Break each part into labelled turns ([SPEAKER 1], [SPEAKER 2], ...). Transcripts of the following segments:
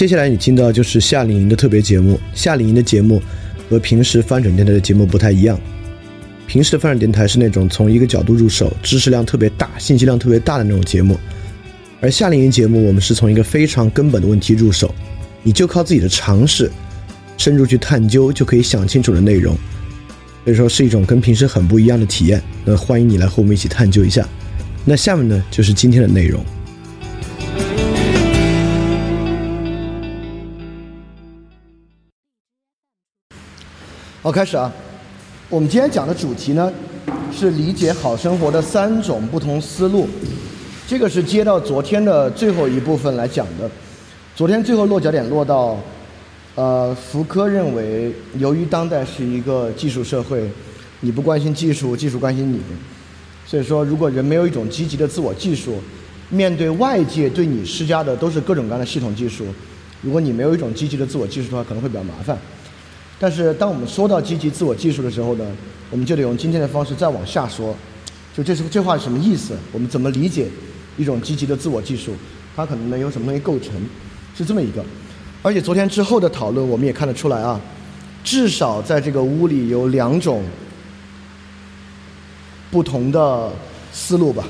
[SPEAKER 1] 接下来你听到就是夏令营的特别节目。夏令营的节目和平时翻转电台的节目不太一样。平时的翻转电台是那种从一个角度入手，知识量特别大、信息量特别大的那种节目，而夏令营节目我们是从一个非常根本的问题入手，你就靠自己的常识深入去探究，就可以想清楚的内容。所以说是一种跟平时很不一样的体验。那欢迎你来和我们一起探究一下。那下面呢就是今天的内容。好，开始啊！我们今天讲的主题呢，是理解好生活的三种不同思路。这个是接到昨天的最后一部分来讲的。昨天最后落脚点落到，呃，福柯认为，由于当代是一个技术社会，你不关心技术，技术关心你。所以说，如果人没有一种积极的自我技术，面对外界对你施加的都是各种各样的系统技术，如果你没有一种积极的自我技术的话，可能会比较麻烦。但是，当我们说到积极自我技术的时候呢，我们就得用今天的方式再往下说。就这是这话是什么意思？我们怎么理解一种积极的自我技术？它可能能由什么东西构成？是这么一个。而且昨天之后的讨论，我们也看得出来啊，至少在这个屋里有两种不同的思路吧。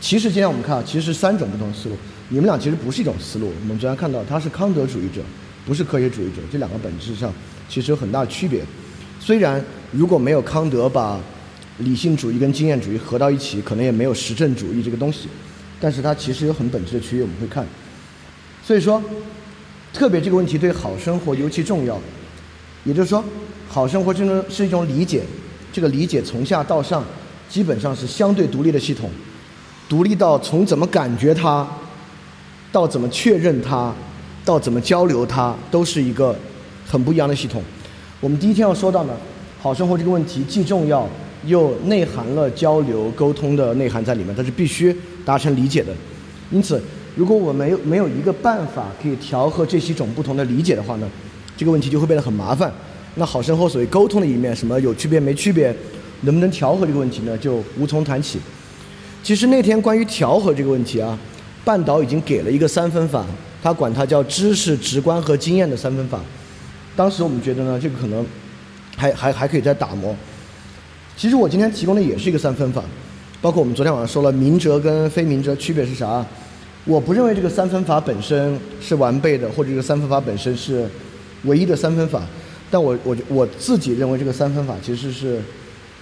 [SPEAKER 1] 其实今天我们看啊，其实是三种不同思路。你们俩其实不是一种思路。我们昨天看到他是康德主义者，不是科学主义者，这两个本质上。其实有很大区别，虽然如果没有康德把理性主义跟经验主义合到一起，可能也没有实证主义这个东西，但是它其实有很本质的区别，我们会看。所以说，特别这个问题对好生活尤其重要。也就是说，好生活真的是一种理解，这个理解从下到上基本上是相对独立的系统，独立到从怎么感觉它，到怎么确认它，到怎么交流它，都是一个。很不一样的系统。我们第一天要说到呢，好生活这个问题既重要又内含了交流沟通的内涵在里面，它是必须达成理解的。因此，如果我没有没有一个办法可以调和这几种不同的理解的话呢，这个问题就会变得很麻烦。那好生活所谓沟通的一面，什么有区别没区别，能不能调和这个问题呢，就无从谈起。其实那天关于调和这个问题啊，半岛已经给了一个三分法，他管它叫知识、直观和经验的三分法。当时我们觉得呢，这个可能还还还可以再打磨。其实我今天提供的也是一个三分法，包括我们昨天晚上说了明哲跟非明哲区别是啥。我不认为这个三分法本身是完备的，或者这个三分法本身是唯一的三分法。但我我我自己认为这个三分法其实是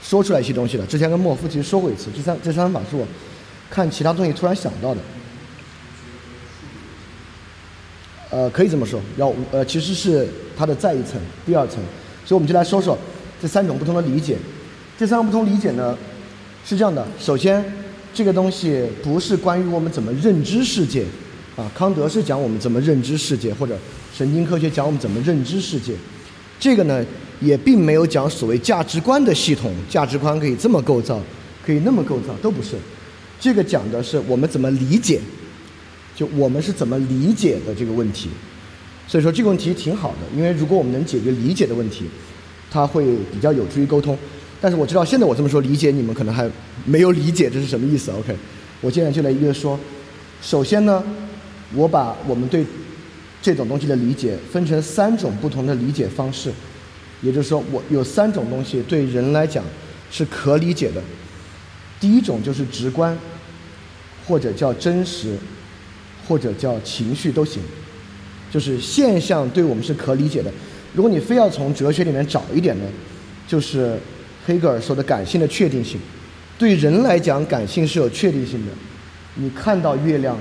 [SPEAKER 1] 说出来一些东西的。之前跟莫夫其实说过一次，这三这三分法是我看其他东西突然想到的。呃，可以这么说，要呃，其实是它的再一层、第二层，所以我们就来说说这三种不同的理解。这三种不同理解呢，是这样的：首先，这个东西不是关于我们怎么认知世界，啊，康德是讲我们怎么认知世界，或者神经科学讲我们怎么认知世界。这个呢，也并没有讲所谓价值观的系统，价值观可以这么构造，可以那么构造，都不是。这个讲的是我们怎么理解。就我们是怎么理解的这个问题，所以说这个问题挺好的，因为如果我们能解决理解的问题，它会比较有助于沟通。但是我知道现在我这么说理解，你们可能还没有理解这是什么意思。OK，我现在就来一个说，首先呢，我把我们对这种东西的理解分成三种不同的理解方式，也就是说，我有三种东西对人来讲是可理解的。第一种就是直观，或者叫真实。或者叫情绪都行，就是现象对我们是可理解的。如果你非要从哲学里面找一点呢，就是黑格尔说的感性的确定性。对人来讲，感性是有确定性的。你看到月亮，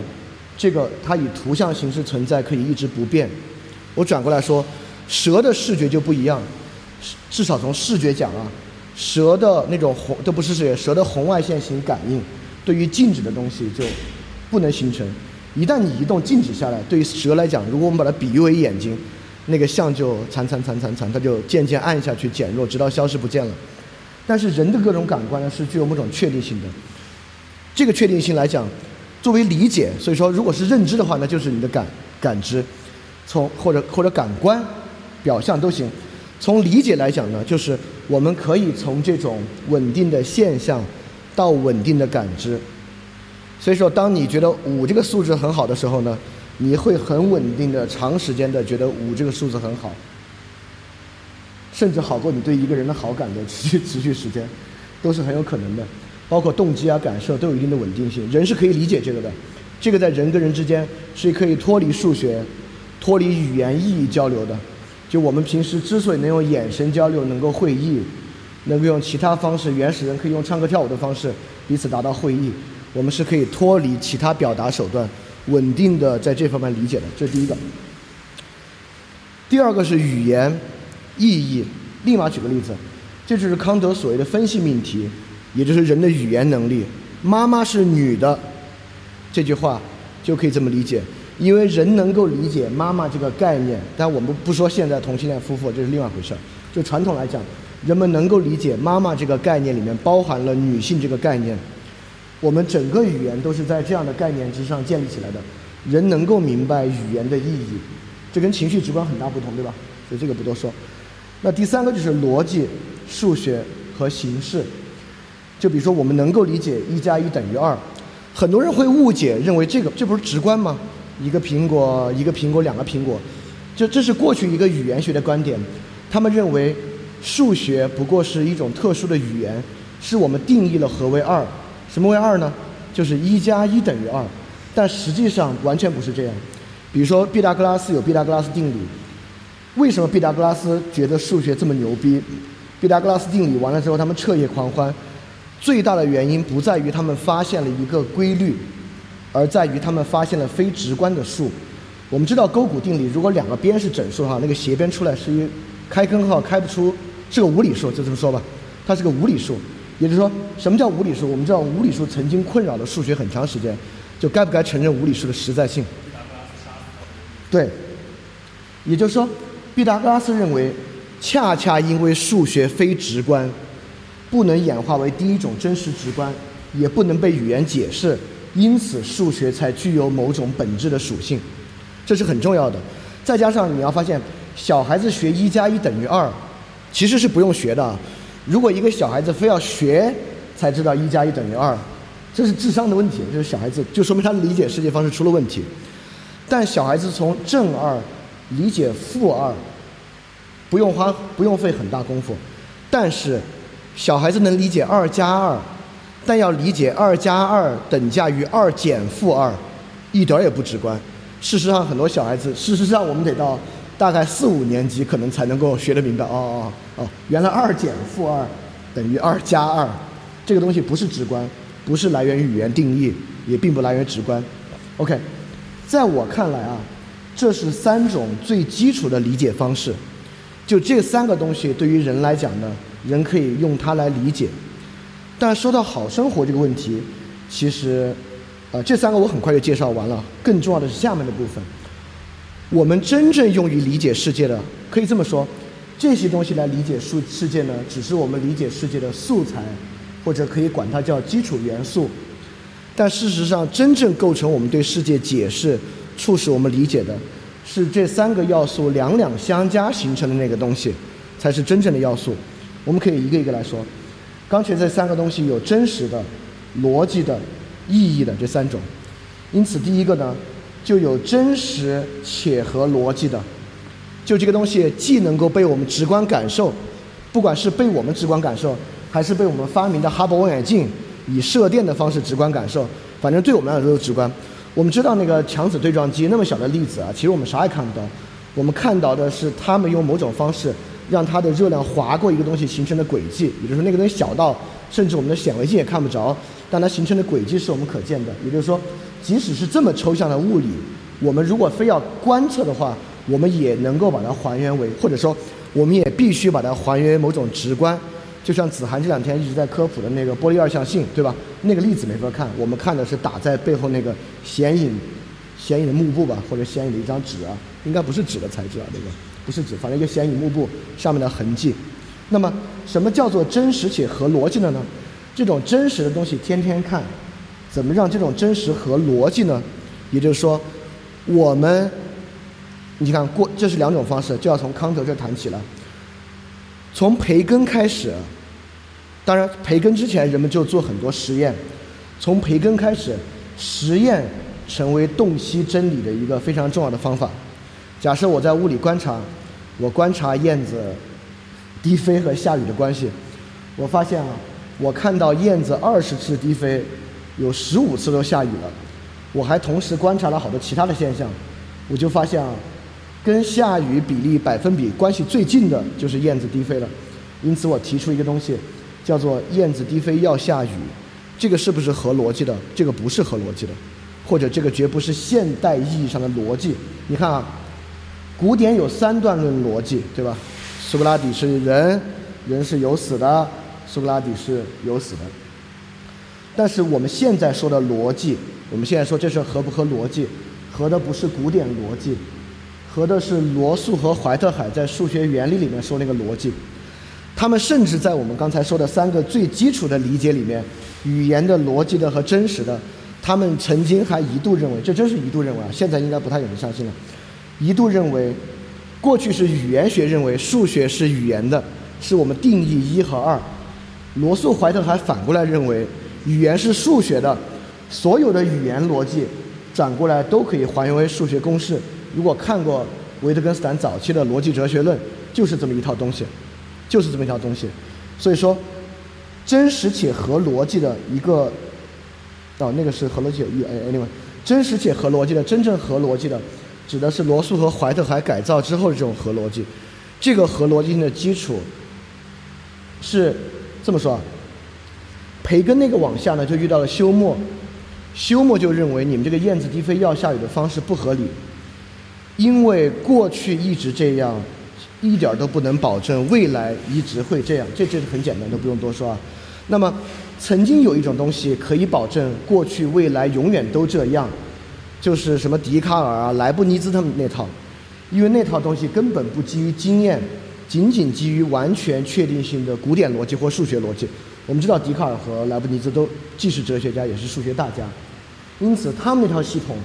[SPEAKER 1] 这个它以图像形式存在，可以一直不变。我转过来说，蛇的视觉就不一样，至少从视觉讲啊，蛇的那种红都不是视觉，蛇的红外线型感应，对于静止的东西就不能形成。一旦你移动静止下来，对于蛇来讲，如果我们把它比喻为眼睛，那个像就残残残残残，它就渐渐暗下去减弱，直到消失不见了。但是人的各种感官呢，是具有某种确定性的。这个确定性来讲，作为理解，所以说如果是认知的话，那就是你的感感知，从或者或者感官表象都行。从理解来讲呢，就是我们可以从这种稳定的现象到稳定的感知。所以说，当你觉得五这个数字很好的时候呢，你会很稳定的、长时间的觉得五这个数字很好，甚至好过你对一个人的好感的持续 持续时间，都是很有可能的。包括动机啊、感受都有一定的稳定性，人是可以理解这个的。这个在人跟人之间是可以脱离数学、脱离语言意义交流的。就我们平时之所以能用眼神交流、能够会意，能够用其他方式，原始人可以用唱歌跳舞的方式彼此达到会意，我们是可以脱离其他表达手段，稳定的在这方面理解的。这是第一个。第二个是语言意义。立马举个例子，这就是康德所谓的分析命题，也就是人的语言能力。妈妈是女的，这句话就可以这么理解。因为人能够理解妈妈这个概念，但我们不说现在同性恋夫妇这是另外一回事儿。就传统来讲，人们能够理解妈妈这个概念里面包含了女性这个概念。我们整个语言都是在这样的概念之上建立起来的。人能够明白语言的意义，这跟情绪直观很大不同，对吧？所以这个不多说。那第三个就是逻辑、数学和形式。就比如说，我们能够理解一加一等于二，很多人会误解，认为这个这不是直观吗？一个苹果，一个苹果，两个苹果，就这是过去一个语言学的观点。他们认为数学不过是一种特殊的语言，是我们定义了何为二，什么为二呢？就是一加一等于二。但实际上完全不是这样。比如说，毕达哥拉斯有毕达哥拉斯定理。为什么毕达哥拉斯觉得数学这么牛逼？毕达哥拉斯定理完了之后，他们彻夜狂欢。最大的原因不在于他们发现了一个规律。而在于他们发现了非直观的数。我们知道勾股定理，如果两个边是整数的话，那个斜边出来是一开根号开不出，是个无理数，就这么说吧，它是个无理数。也就是说，什么叫无理数？我们知道无理数曾经困扰了数学很长时间，就该不该承认无理数的实在性？对，也就是说，毕达哥拉斯认为，恰恰因为数学非直观，不能演化为第一种真实直观，也不能被语言解释。因此，数学才具有某种本质的属性，这是很重要的。再加上你要发现，小孩子学一加一等于二，其实是不用学的。如果一个小孩子非要学才知道一加一等于二，这是智商的问题，这是小孩子就说明他理解世界方式出了问题。但小孩子从正二理解负二，不用花不用费很大功夫，但是小孩子能理解二加二。但要理解二加二等价于二减负二，一点儿也不直观。事实上，很多小孩子，事实上我们得到大概四五年级可能才能够学得明白。哦哦哦，原来二减负二等于二加二，这个东西不是直观，不是来源于语言定义，也并不来源于直观。OK，在我看来啊，这是三种最基础的理解方式。就这三个东西，对于人来讲呢，人可以用它来理解。但说到好生活这个问题，其实，呃，这三个我很快就介绍完了。更重要的是下面的部分，我们真正用于理解世界的，可以这么说，这些东西来理解世世界呢，只是我们理解世界的素材，或者可以管它叫基础元素。但事实上，真正构成我们对世界解释、促使我们理解的，是这三个要素两两相加形成的那个东西，才是真正的要素。我们可以一个一个来说。刚才这三个东西有真实的、逻辑的、意义的这三种，因此第一个呢，就有真实且合逻辑的，就这个东西既能够被我们直观感受，不管是被我们直观感受，还是被我们发明的哈勃望远镜以射电的方式直观感受，反正对我们来说都直观。我们知道那个强子对撞机那么小的粒子啊，其实我们啥也看不到，我们看到的是他们用某种方式。让它的热量划过一个东西形成的轨迹，也就是说那个东西小到甚至我们的显微镜也看不着，但它形成的轨迹是我们可见的。也就是说，即使是这么抽象的物理，我们如果非要观测的话，我们也能够把它还原为，或者说我们也必须把它还原为某种直观。就像子涵这两天一直在科普的那个玻璃二象性，对吧？那个粒子没法看，我们看的是打在背后那个显影、显影的幕布吧，或者显影的一张纸啊，应该不是纸的材质啊，那个。不是纸，反正一个显影幕布上面的痕迹。那么，什么叫做真实且合逻辑的呢？这种真实的东西天天看，怎么让这种真实和逻辑呢？也就是说，我们，你看过，这是两种方式，就要从康德这谈起了。从培根开始，当然培根之前人们就做很多实验。从培根开始，实验成为洞悉真理的一个非常重要的方法。假设我在屋里观察，我观察燕子低飞和下雨的关系，我发现啊，我看到燕子二十次低飞，有十五次都下雨了。我还同时观察了好多其他的现象，我就发现啊，跟下雨比例百分比关系最近的就是燕子低飞了。因此，我提出一个东西，叫做“燕子低飞要下雨”，这个是不是合逻辑的？这个不是合逻辑的，或者这个绝不是现代意义上的逻辑。你看啊，古典有三段论逻辑，对吧？苏格拉底是人，人是有死的，苏格拉底是有死的。但是我们现在说的逻辑，我们现在说这是合不合逻辑？合的不是古典逻辑，合的是罗素和怀特海在数学原理里面说那个逻辑。他们甚至在我们刚才说的三个最基础的理解里面，语言的逻辑的和真实的，他们曾经还一度认为，这真是一度认为啊，现在应该不太有人相信了。一度认为，过去是语言学认为数学是语言的，是我们定义一和二。罗素、怀特还反过来认为，语言是数学的，所有的语言逻辑转过来都可以还原为数学公式。如果看过维特根斯坦早期的逻辑哲学论，就是这么一套东西。就是这么一套东西，所以说，真实且合逻辑的一个，哦，那个是合逻辑有意，哎，anyway，真实且合逻辑的，真正合逻辑的，指的是罗素和怀特海改造之后的这种合逻辑。这个合逻辑性的基础是这么说啊，培根那个往下呢，就遇到了休谟，休谟就认为你们这个燕子低飞要下雨的方式不合理，因为过去一直这样。一点都不能保证未来一直会这样，这这是很简单，都不用多说啊。那么，曾经有一种东西可以保证过去未来永远都这样，就是什么笛卡尔啊、莱布尼兹他们那套，因为那套东西根本不基于经验，仅仅基于完全确定性的古典逻辑或数学逻辑。我们知道笛卡尔和莱布尼兹都既是哲学家也是数学大家，因此他们那套系统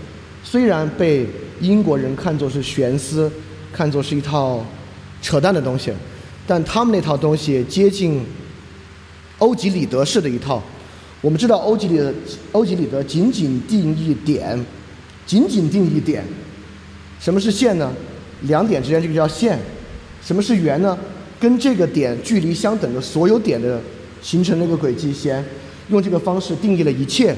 [SPEAKER 1] 虽然被英国人看作是玄思，看作是一套。扯淡的东西，但他们那套东西接近欧几里得式的一套。我们知道欧几里得，欧几里得仅仅定义点，仅仅定义点。什么是线呢？两点之间这个叫线。什么是圆呢？跟这个点距离相等的所有点的形成那个轨迹先。用这个方式定义了一切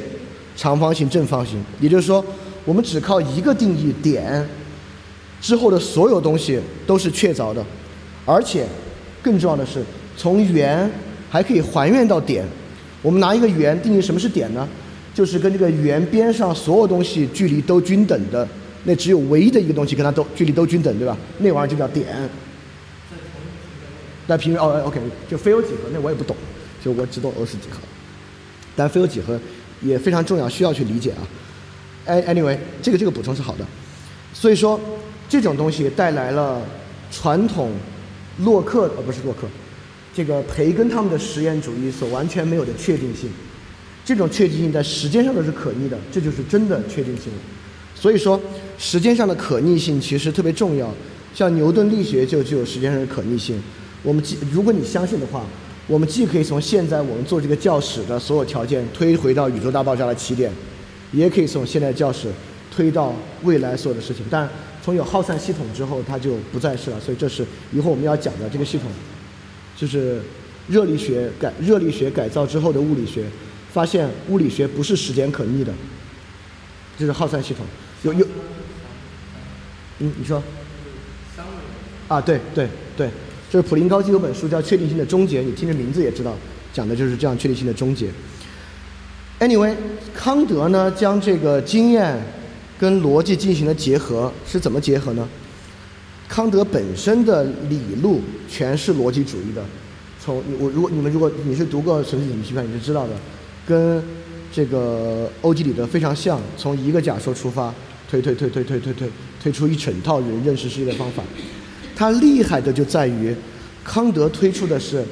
[SPEAKER 1] 长方形、正方形。也就是说，我们只靠一个定义点。之后的所有东西都是确凿的，而且更重要的是，从圆还可以还原到点。我们拿一个圆定义什么是点呢？就是跟这个圆边上所有东西距离都均等的，那只有唯一的一个东西跟它都距离都均等，对吧？那玩意儿就叫点。那平哦，OK，就非欧几何，那我也不懂，就我只懂欧式几何。但非欧几何也非常重要，需要去理解啊。哎，anyway，这个这个补充是好的，所以说。这种东西带来了传统洛克呃不是洛克，这个培根他们的实验主义所完全没有的确定性。这种确定性在时间上都是可逆的，这就是真的确定性了。所以说，时间上的可逆性其实特别重要。像牛顿力学就具有时间上的可逆性。我们既如果你相信的话，我们既可以从现在我们做这个教室的所有条件推回到宇宙大爆炸的起点，也可以从现在教室推到未来所有的事情。但从有耗散系统之后，它就不再是了。所以这是以后我们要讲的这个系统，就是热力学改热力学改造之后的物理学，发现物理学不是时间可逆的，这是耗散系统。有有，嗯，你说？啊，对对对，就是普林高级有本书叫《确定性的终结》，你听这名字也知道，讲的就是这样确定性的终结。Anyway，康德呢将这个经验。跟逻辑进行了结合，是怎么结合呢？康德本身的理路全是逻辑主义的。从我如果你们如果你是读过《纯粹理批判》，你是知道的，跟这个欧几里得非常像。从一个假说出发，推推推推推推推，推出一整套人认识世界的方法。他厉害的就在于，康德推出的是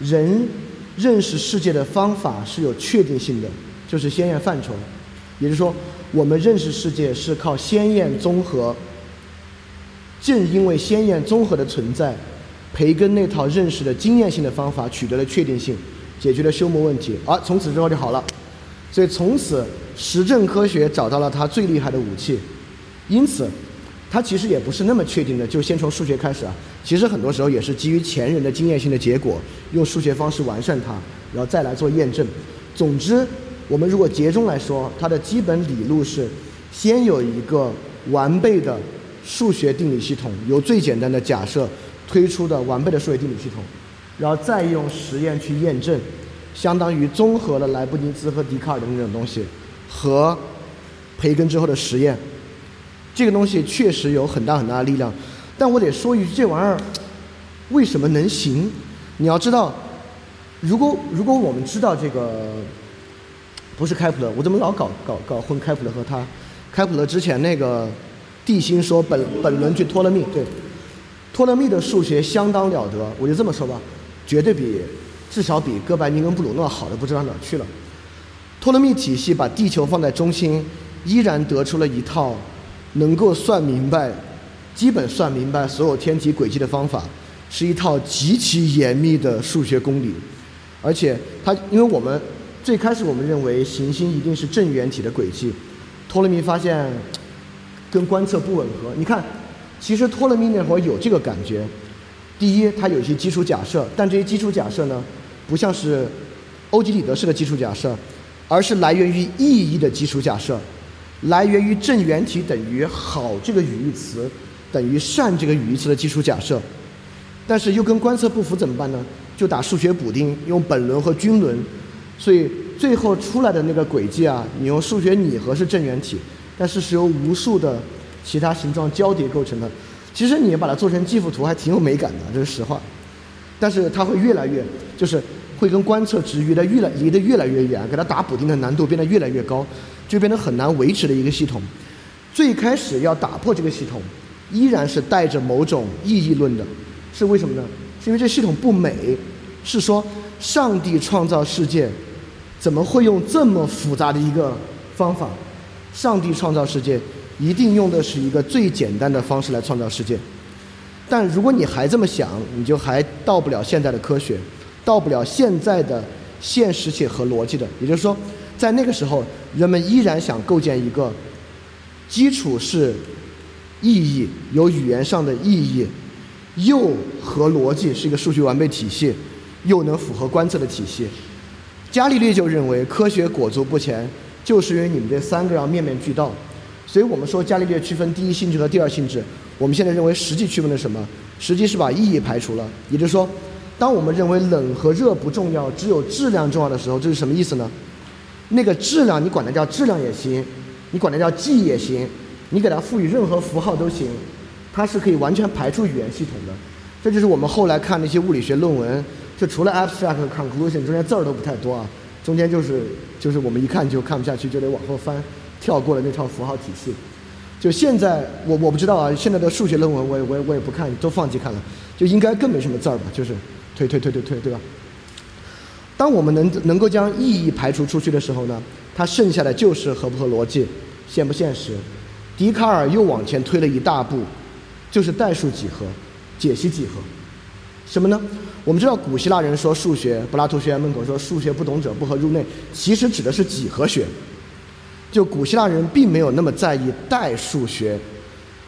[SPEAKER 1] 人认识世界的方法是有确定性的，就是先验范畴，也就是说。我们认识世界是靠先验综合，正因为先验综合的存在，培根那套认识的经验性的方法取得了确定性，解决了休谟问题，而从此之后就好了。所以从此实证科学找到了它最厉害的武器。因此，它其实也不是那么确定的，就先从数学开始啊。其实很多时候也是基于前人的经验性的结果，用数学方式完善它，然后再来做验证。总之，我们如果集中来说，它的基本理路是：先有一个完备的数学定理系统，由最简单的假设推出的完备的数学定理系统，然后再用实验去验证，相当于综合了莱布尼兹和笛卡尔的那种东西和培根之后的实验。这个东西确实有很大很大的力量，但我得说一句，这玩意儿为什么能行？你要知道，如果如果我们知道这个不是开普勒，我怎么老搞搞搞混开普勒和他？开普勒之前那个地心说本本轮去托勒密，对，托勒密的数学相当了得，我就这么说吧，绝对比至少比哥白尼跟布鲁诺好的不知道哪去了。托勒密体系把地球放在中心，依然得出了一套。能够算明白，基本算明白所有天体轨迹的方法，是一套极其严密的数学公理。而且，它因为我们最开始我们认为行星一定是正圆体的轨迹，托勒密发现跟观测不吻合。你看，其实托勒密那会儿有这个感觉。第一，他有一些基础假设，但这些基础假设呢，不像是欧几里得式的基础假设，而是来源于意义的基础假设。来源于正圆体等于好这个语义词等于善这个语义词的基础假设，但是又跟观测不符怎么办呢？就打数学补丁，用本轮和均轮，所以最后出来的那个轨迹啊，你用数学拟合是正圆体，但是是由无数的其他形状交叠构成的。其实你把它做成计幅图还挺有美感的，这是实话。但是它会越来越，就是会跟观测值离得越来离得越来越远，给它打补丁的难度变得越来越高。就变得很难维持的一个系统。最开始要打破这个系统，依然是带着某种意义论的，是为什么呢？是因为这系统不美，是说上帝创造世界，怎么会用这么复杂的一个方法？上帝创造世界一定用的是一个最简单的方式来创造世界。但如果你还这么想，你就还到不了现在的科学，到不了现在的现实且和逻辑的。也就是说。在那个时候，人们依然想构建一个基础是意义，有语言上的意义，又和逻辑是一个数学完备体系，又能符合观测的体系。伽利略就认为科学裹足不前，就是因为你们这三个要面面俱到。所以我们说伽利略区分第一性质和第二性质。我们现在认为实际区分了什么？实际是把意义排除了。也就是说，当我们认为冷和热不重要，只有质量重要的时候，这是什么意思呢？那个质量，你管它叫质量也行，你管它叫 G 也行，你给它赋予任何符号都行，它是可以完全排除语言系统的。这就是我们后来看那些物理学论文，就除了 abstract 和 conclusion，中间字儿都不太多啊，中间就是就是我们一看就看不下去，就得往后翻，跳过了那套符号体系。就现在我我不知道啊，现在的数学论文我也我也我也不看，都放弃看了，就应该更没什么字儿吧，就是推推推推推，对吧？当我们能能够将意义排除出去的时候呢，它剩下的就是合不合逻辑，现不现实。笛卡尔又往前推了一大步，就是代数几何，解析几何。什么呢？我们知道古希腊人说数学，柏拉图学院门口说数学不懂者不合入内，其实指的是几何学。就古希腊人并没有那么在意代数学，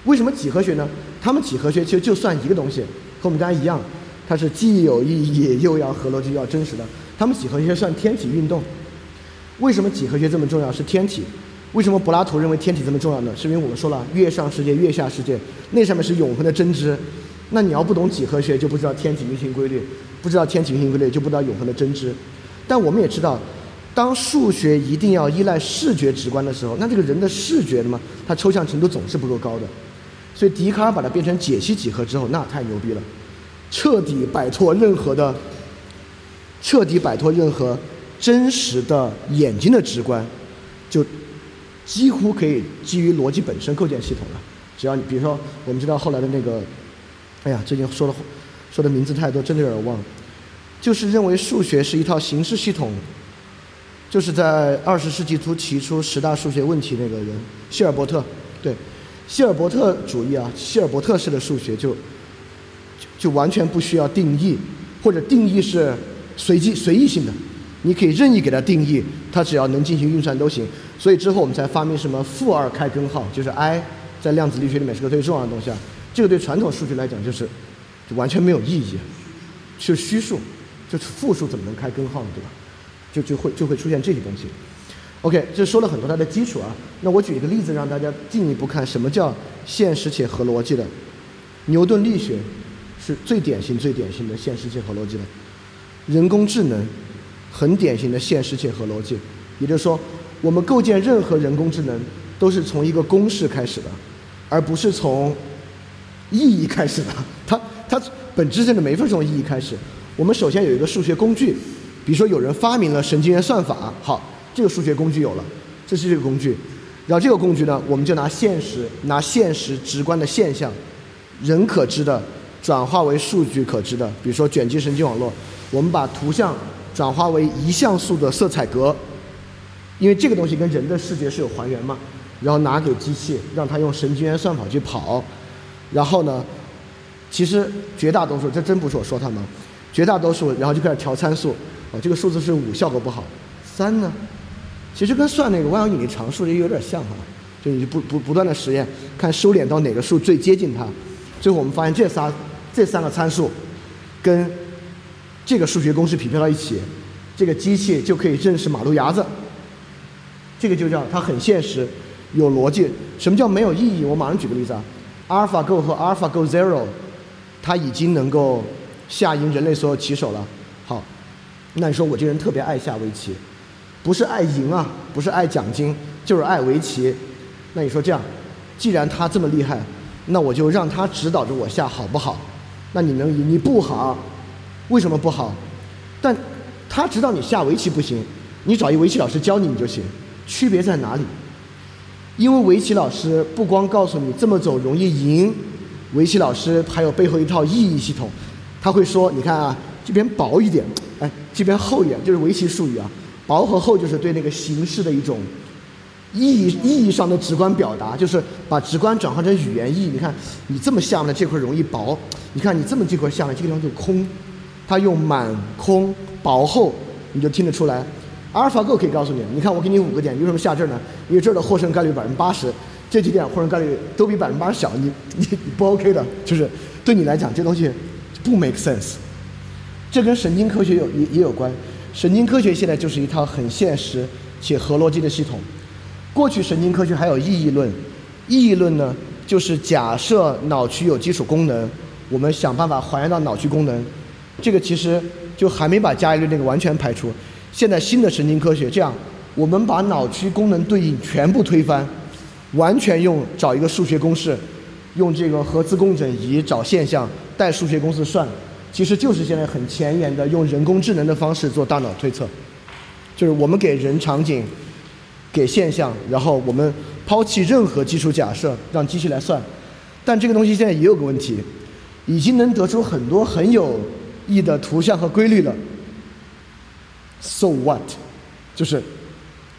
[SPEAKER 1] 为什么几何学呢？他们几何学其实就算一个东西，和我们刚才一样，它是既有意义又要合逻辑又要真实的。他们几何学算天体运动，为什么几何学这么重要？是天体。为什么柏拉图认为天体这么重要呢？是因为我们说了，月上世界、月下世界，那上面是永恒的真知。那你要不懂几何学，就不知道天体运行规律；不知道天体运行规律，就不知道永恒的真知。但我们也知道，当数学一定要依赖视觉直观的时候，那这个人的视觉的嘛，它抽象程度总是不够高的。所以笛卡尔把它变成解析几何之后，那太牛逼了，彻底摆脱任何的。彻底摆脱任何真实的眼睛的直观，就几乎可以基于逻辑本身构建系统了。只要你比如说，我们知道后来的那个，哎呀，最近说的说的名字太多，真的有点忘了。就是认为数学是一套形式系统，就是在二十世纪初提出十大数学问题那个人希尔伯特，对，希尔伯特主义啊，希尔伯特式的数学就就完全不需要定义，或者定义是。随机随意性的，你可以任意给它定义，它只要能进行运算都行。所以之后我们才发明什么负二开根号，就是 i 在量子力学里面是个最重要的东西啊。这个对传统数学来讲就是就完全没有意义，是虚数，就是负数怎么能开根号呢？对吧？就就会就会出现这些东西。OK，这说了很多它的基础啊。那我举一个例子让大家进一步看什么叫现实且合逻辑的。牛顿力学是最典型、最典型的现实且合逻辑的。人工智能很典型的现实且合逻辑。也就是说，我们构建任何人工智能都是从一个公式开始的，而不是从意义开始的。它它本质上的没法从意义开始。我们首先有一个数学工具，比如说有人发明了神经元算法，好。这个数学工具有了，这是这个工具，然后这个工具呢，我们就拿现实、拿现实直观的现象，人可知的，转化为数据可知的，比如说卷积神经网络，我们把图像转化为一像素的色彩格，因为这个东西跟人的视觉是有还原嘛，然后拿给机器，让它用神经元算法去跑，然后呢，其实绝大多数，这真不是我说他们，绝大多数，然后就开始调参数，哦，这个数字是五，效果不好，三呢？其实跟算那个万有引力常数也有点像哈，就你不不不断的实验，看收敛到哪个数最接近它，最后我们发现这仨这三个参数跟这个数学公式匹配到一起，这个机器就可以认识马路牙子。这个就叫它很现实，有逻辑。什么叫没有意义？我马上举个例子啊，AlphaGo 和 AlphaGo Zero，它已经能够下赢人类所有棋手了。好，那你说我这人特别爱下围棋。不是爱赢啊，不是爱奖金，就是爱围棋。那你说这样，既然他这么厉害，那我就让他指导着我下，好不好？那你能赢？你不好，为什么不好？但他知道你下围棋不行，你找一围棋老师教你你就行。区别在哪里？因为围棋老师不光告诉你这么走容易赢，围棋老师还有背后一套意义系统。他会说，你看啊，这边薄一点，哎，这边厚一点，就是围棋术语啊。薄和厚就是对那个形式的一种意义意义上的直观表达，就是把直观转换成语言意义。你看，你这么下面这块容易薄，你看你这么这块下面这个地方就空，它用满空薄厚，你就听得出来。阿尔法狗可以告诉你，你看我给你五个点，你为什么下这儿呢？因为这儿的获胜概率百分之八十，这几点获胜概率都比百分之八十小，你你不 OK 的，就是对你来讲这东西不 make sense。这跟神经科学有也也有关。神经科学现在就是一套很现实且合逻辑的系统。过去神经科学还有意义论，意义论呢就是假设脑区有基础功能，我们想办法还原到脑区功能。这个其实就还没把伽利略那个完全排除。现在新的神经科学这样，我们把脑区功能对应全部推翻，完全用找一个数学公式，用这个核磁共振仪找现象，带数学公式算。其实就是现在很前沿的用人工智能的方式做大脑推测，就是我们给人场景，给现象，然后我们抛弃任何基础假设，让机器来算。但这个东西现在也有个问题，已经能得出很多很有意的图像和规律了。So what？就是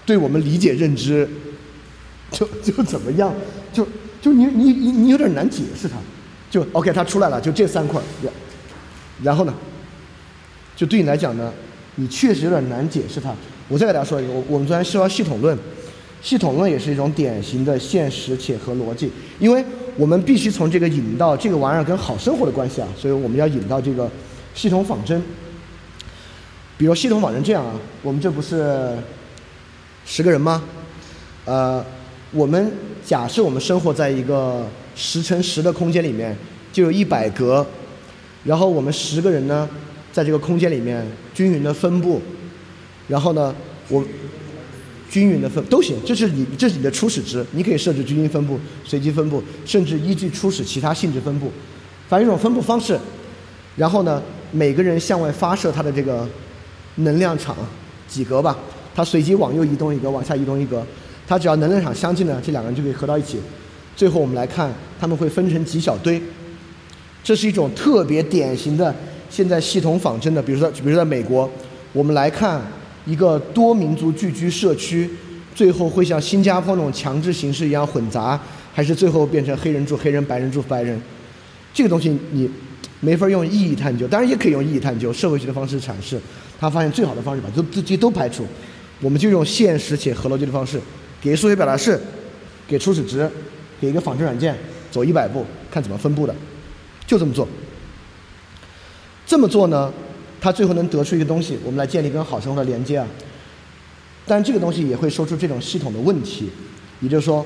[SPEAKER 1] 对我们理解认知，就就怎么样？就就你你你你有点难解释它。就 OK，它出来了，就这三块。然后呢，就对你来讲呢，你确实有点难解释它。我再给大家说一个，我我们昨天说到系统论，系统论也是一种典型的现实且合逻辑，因为我们必须从这个引到这个玩意儿跟好生活的关系啊，所以我们要引到这个系统仿真。比如系统仿真这样啊，我们这不是十个人吗？呃，我们假设我们生活在一个十乘十的空间里面，就有一百格。然后我们十个人呢，在这个空间里面均匀的分布，然后呢，我均匀的分都行，这是你这是你的初始值，你可以设置均匀分布、随机分布，甚至依据初始其他性质分布，反正一种分布方式。然后呢，每个人向外发射他的这个能量场几格吧，它随机往右移动一格，往下移动一格，它只要能量场相近呢，这两个人就可以合到一起。最后我们来看，他们会分成几小堆。这是一种特别典型的现在系统仿真的，比如说，比如说在美国，我们来看一个多民族聚居社区，最后会像新加坡那种强制形式一样混杂，还是最后变成黑人住黑人、白人住白人？这个东西你没法用意义探究，当然也可以用意义探究，社会学的方式阐释。他发现最好的方式把都这些都排除，我们就用现实且合逻辑的方式，给数学表达式，给初始值，给一个仿真软件，走一百步看怎么分布的，就这么做。这么做呢，他最后能得出一个东西，我们来建立跟好生活的连接啊。但这个东西也会说出这种系统的问题，也就是说，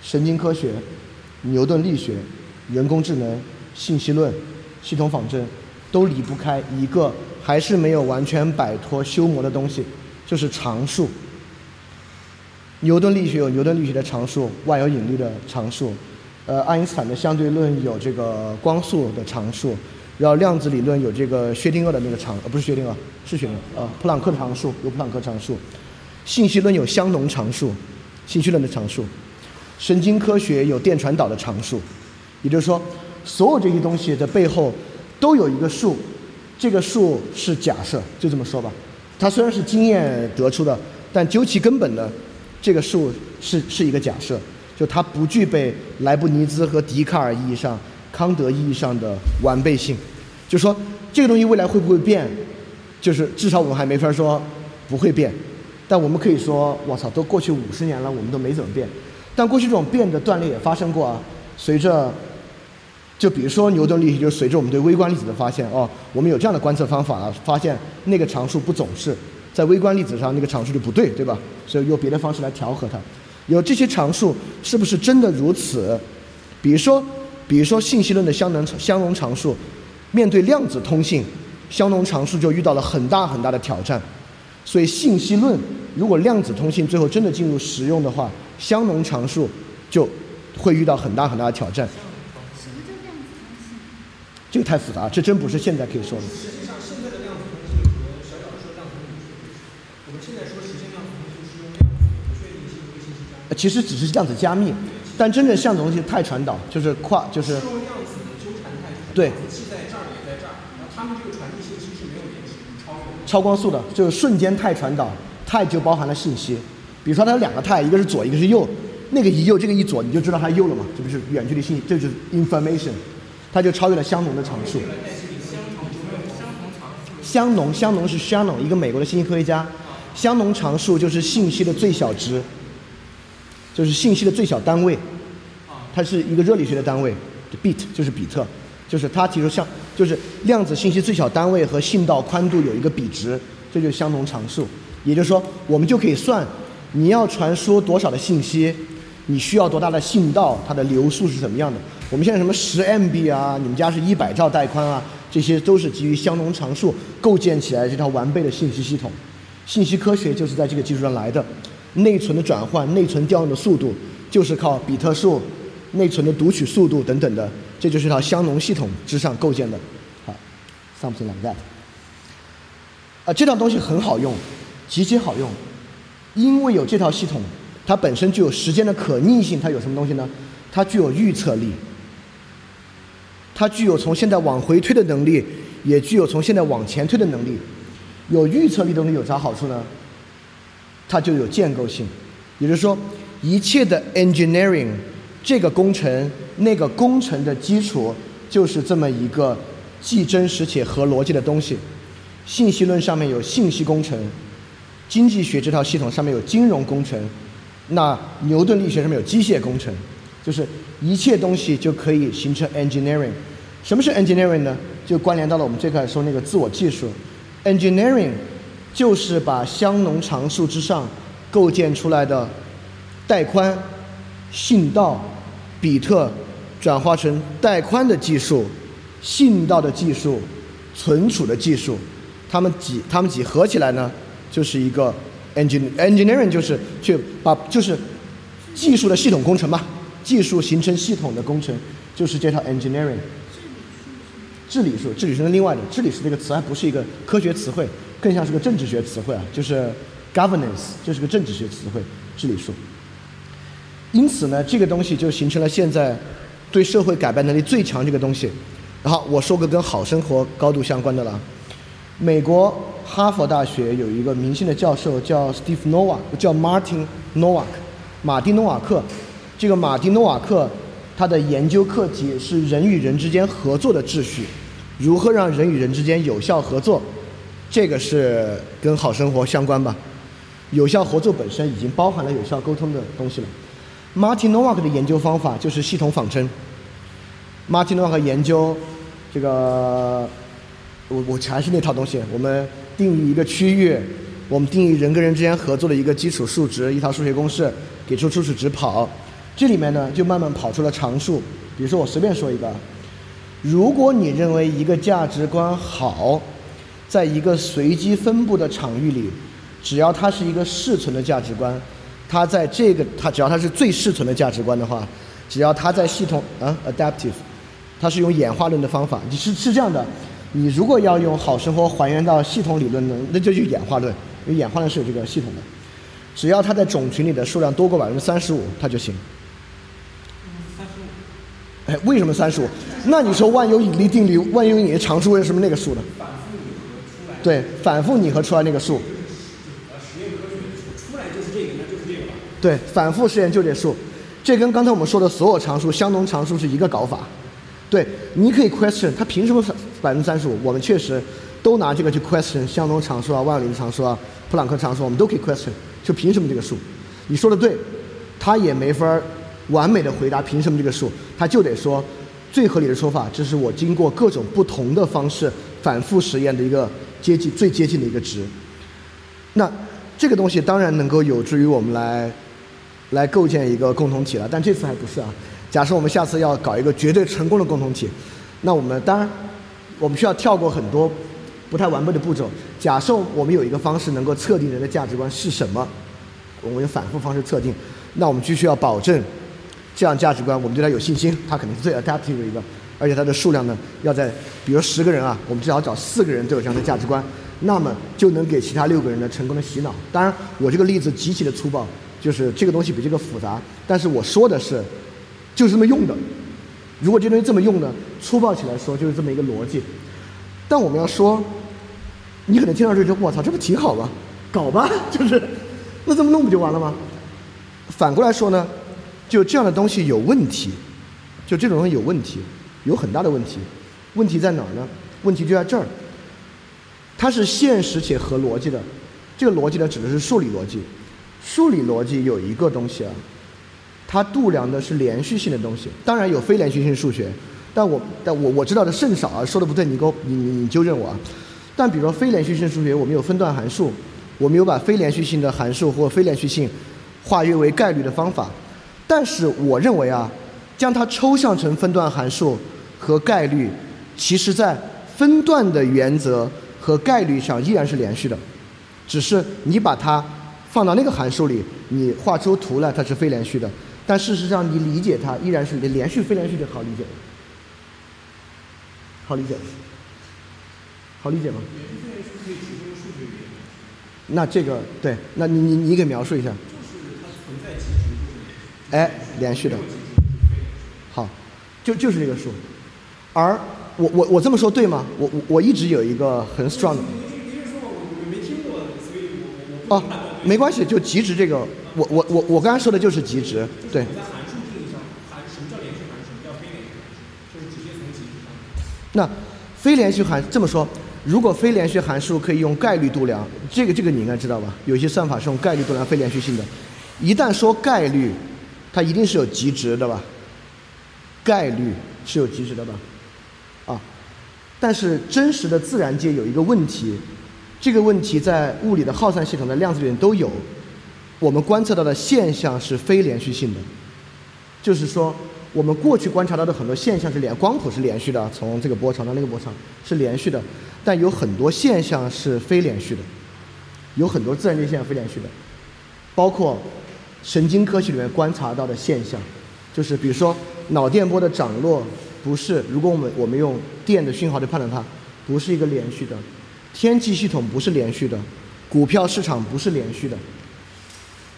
[SPEAKER 1] 神经科学、牛顿力学、人工智能、信息论、系统仿真，都离不开一个。还是没有完全摆脱修魔的东西，就是常数。牛顿力学有牛顿力学的常数，万有引力的常数。呃，爱因斯坦的相对论有这个光速的常数，然后量子理论有这个薛定谔的那个常，呃，不是薛定谔，是薛定谔，呃，普朗克的常数有普朗克常数。信息论有香农常数，信息论的常数。神经科学有电传导的常数，也就是说，所有这些东西的背后都有一个数。这个数是假设，就这么说吧。它虽然是经验得出的，但究其根本呢，这个数是是一个假设，就它不具备莱布尼兹和笛卡尔意义上、康德意义上的完备性。就说这个东西未来会不会变，就是至少我们还没法说不会变。但我们可以说，我操，都过去五十年了，我们都没怎么变。但过去这种变的断裂也发生过啊，随着。就比如说牛顿力学，就是随着我们对微观粒子的发现，哦，我们有这样的观测方法啊，发现那个常数不总是在微观粒子上，那个常数就不对，对吧？所以用别的方式来调和它。有这些常数是不是真的如此？比如说，比如说信息论的相能相容常数，面对量子通信，相容常数就遇到了很大很大的挑战。所以信息论如果量子通信最后真的进入实用的话，相容常数就会遇到很大很大的挑战。这个太复杂，这真不是现在可以说的。
[SPEAKER 2] 实际上，现在的量子通信和小小的说量子通信我们现在说实现量子通信是用量子不确定性和信息加密。
[SPEAKER 1] 其实只是量子加密，但真正像的东西太传导，就是跨，就是。
[SPEAKER 2] 是用量子的纠缠态。
[SPEAKER 1] 对。
[SPEAKER 2] 既在这儿也在这儿，然后他们这个传递信息是没有延时，超
[SPEAKER 1] 超光速的，就是瞬间态传导，态就包含了信息。比如说它有两个态，一个是左，一个是右，那个一右，这个一左，你就知道它右了嘛，这不是远距离信息，这就是 information。它就超越了香农的常数。香农，香农是 Shannon，一个美国的信息科学家。香农常数就是信息的最小值，就是信息的最小单位。它是一个热力学的单位，bit 就是比特，就是他提出像，就是量子信息最小单位和信道宽度有一个比值，这就是香农常数。也就是说，我们就可以算，你要传输多少的信息，你需要多大的信道，它的流速是怎么样的。我们现在什么十 MB 啊，你们家是一百兆带宽啊，这些都是基于香农常数构建起来这套完备的信息系统。信息科学就是在这个基础上来的，内存的转换、内存调用的速度就是靠比特数、内存的读取速度等等的，这就是一套香农系统之上构建的。好，something like that。啊，这套东西很好用，极其好用，因为有这套系统，它本身具有时间的可逆性，它有什么东西呢？它具有预测力。它具有从现在往回推的能力，也具有从现在往前推的能力。有预测力的东西有啥好处呢？它就有建构性，也就是说，一切的 engineering 这个工程、那个工程的基础就是这么一个既真实且合逻辑的东西。信息论上面有信息工程，经济学这套系统上面有金融工程，那牛顿力学上面有机械工程。就是一切东西就可以形成 engineering。什么是 engineering 呢？就关联到了我们最开始说那个自我技术。engineering 就是把香农常数之上构建出来的带宽、信道、比特转化成带宽的技术、信道的技术、存储的技术，它们几它们几合起来呢，就是一个 engine engineering 就是去把就是技术的系统工程嘛。技术形成系统的工程就是这套 engineering。治理术，治理术是另外的。治理术这个词还不是一个科学词汇，更像是个政治学词汇啊，就是 governance，就是个政治学词汇。治理术。因此呢，这个东西就形成了现在对社会改变能力最强这个东西。然后我说个跟好生活高度相关的了。美国哈佛大学有一个明星的教授叫 Steve Novak，叫 Martin Novak，马丁诺瓦克。这个马丁诺瓦克，他的研究课题是人与人之间合作的秩序，如何让人与人之间有效合作，这个是跟好生活相关吧？有效合作本身已经包含了有效沟通的东西了。Martin Nowak 的研究方法就是系统仿真。Martin Nowak 研究这个，我我还是那套东西，我们定义一个区域，我们定义人跟人之间合作的一个基础数值，一套数学公式，给出初始值跑，这里面呢就慢慢跑出了常数。比如说我随便说一个，如果你认为一个价值观好，在一个随机分布的场域里，只要它是一个适存的价值观。它在这个，它只要它是最适存的价值观的话，只要它在系统啊，adaptive，它是用演化论的方法。你是是这样的，你如果要用好生活还原到系统理论呢，那就去演化论，因为演化论是有这个系统的。只要它在种群里的数量多过百分之三十五，它就行。
[SPEAKER 2] 三十五。
[SPEAKER 1] 哎，为什么三十五？那你说万有引力定律、万有引力常数为什么那个数呢？
[SPEAKER 2] 反复拟合出来。
[SPEAKER 1] 对，反复拟合出来那个数。对，反复实验就这数，这跟刚才我们说的所有常数、相同常数是一个搞法。对，你可以 question 它凭什么百分之三十五？我们确实都拿这个去 question 相同常数啊、万有引力常数啊、普朗克常数，我们都可以 question，就凭什么这个数？你说的对，他也没法完美的回答凭什么这个数，他就得说最合理的说法，这是我经过各种不同的方式反复实验的一个接近最接近的一个值。那这个东西当然能够有助于我们来。来构建一个共同体了，但这次还不是啊。假设我们下次要搞一个绝对成功的共同体，那我们当然我们需要跳过很多不太完备的步骤。假设我们有一个方式能够测定人的价值观是什么，我们用反复方式测定，那我们就需要保证这样价值观我们对它有信心，它肯定是最 adaptive 的一个，而且它的数量呢要在比如十个人啊，我们至少找四个人都有这样的价值观，那么就能给其他六个人呢成功的洗脑。当然，我这个例子极其的粗暴。就是这个东西比这个复杂，但是我说的是，就是这么用的。如果这东西这么用呢，粗暴起来说就是这么一个逻辑。但我们要说，你可能听到这就我操，这不挺好吗？搞吧，就是，那这么弄不就完了吗？反过来说呢，就这样的东西有问题，就这种东西有问题，有很大的问题。问题在哪儿呢？问题就在这儿，它是现实且合逻辑的。这个逻辑呢，指的是数理逻辑。数理逻辑有一个东西啊，它度量的是连续性的东西，当然有非连续性数学，但我但我我知道的甚少啊，说的不对，你给我你你你纠正我啊。但比如说非连续性数学，我们有分段函数，我们有把非连续性的函数或非连续性化约为概率的方法，但是我认为啊，将它抽象成分段函数和概率，其实在分段的原则和概率上依然是连续的，只是你把它。放到那个函数里，你画出图来，它是非连续的。但事实上，你理解它依然是连连续非连续就好理解了。好理解，好理解吗？那这个对，那你你你给描述一下。哎，连续的。好，就就是这个数。而我我我这么说对吗？我我我一直有一个很 strong 的。哦。没关系，就极值这个，我我我我刚才说的就是极值，对。
[SPEAKER 2] 在函数定义上，函什么叫连续函数，什么叫非连续函数，就是直接从极值上。
[SPEAKER 1] 那非连续函这么说，如果非连续函数可以用概率度量，这个这个你应该知道吧？有些算法是用概率度量非连续性的。一旦说概率，它一定是有极值的吧？概率是有极值的吧？啊，但是真实的自然界有一个问题。这个问题在物理的耗散系统的量子里面都有。我们观测到的现象是非连续性的，就是说，我们过去观察到的很多现象是连光谱是连续的，从这个波长到那个波长是连续的，但有很多现象是非连续的，有很多自然界现象非连续的，包括神经科学里面观察到的现象，就是比如说脑电波的涨落不是，如果我们我们用电的讯号去判断它，不是一个连续的。天气系统不是连续的，股票市场不是连续的。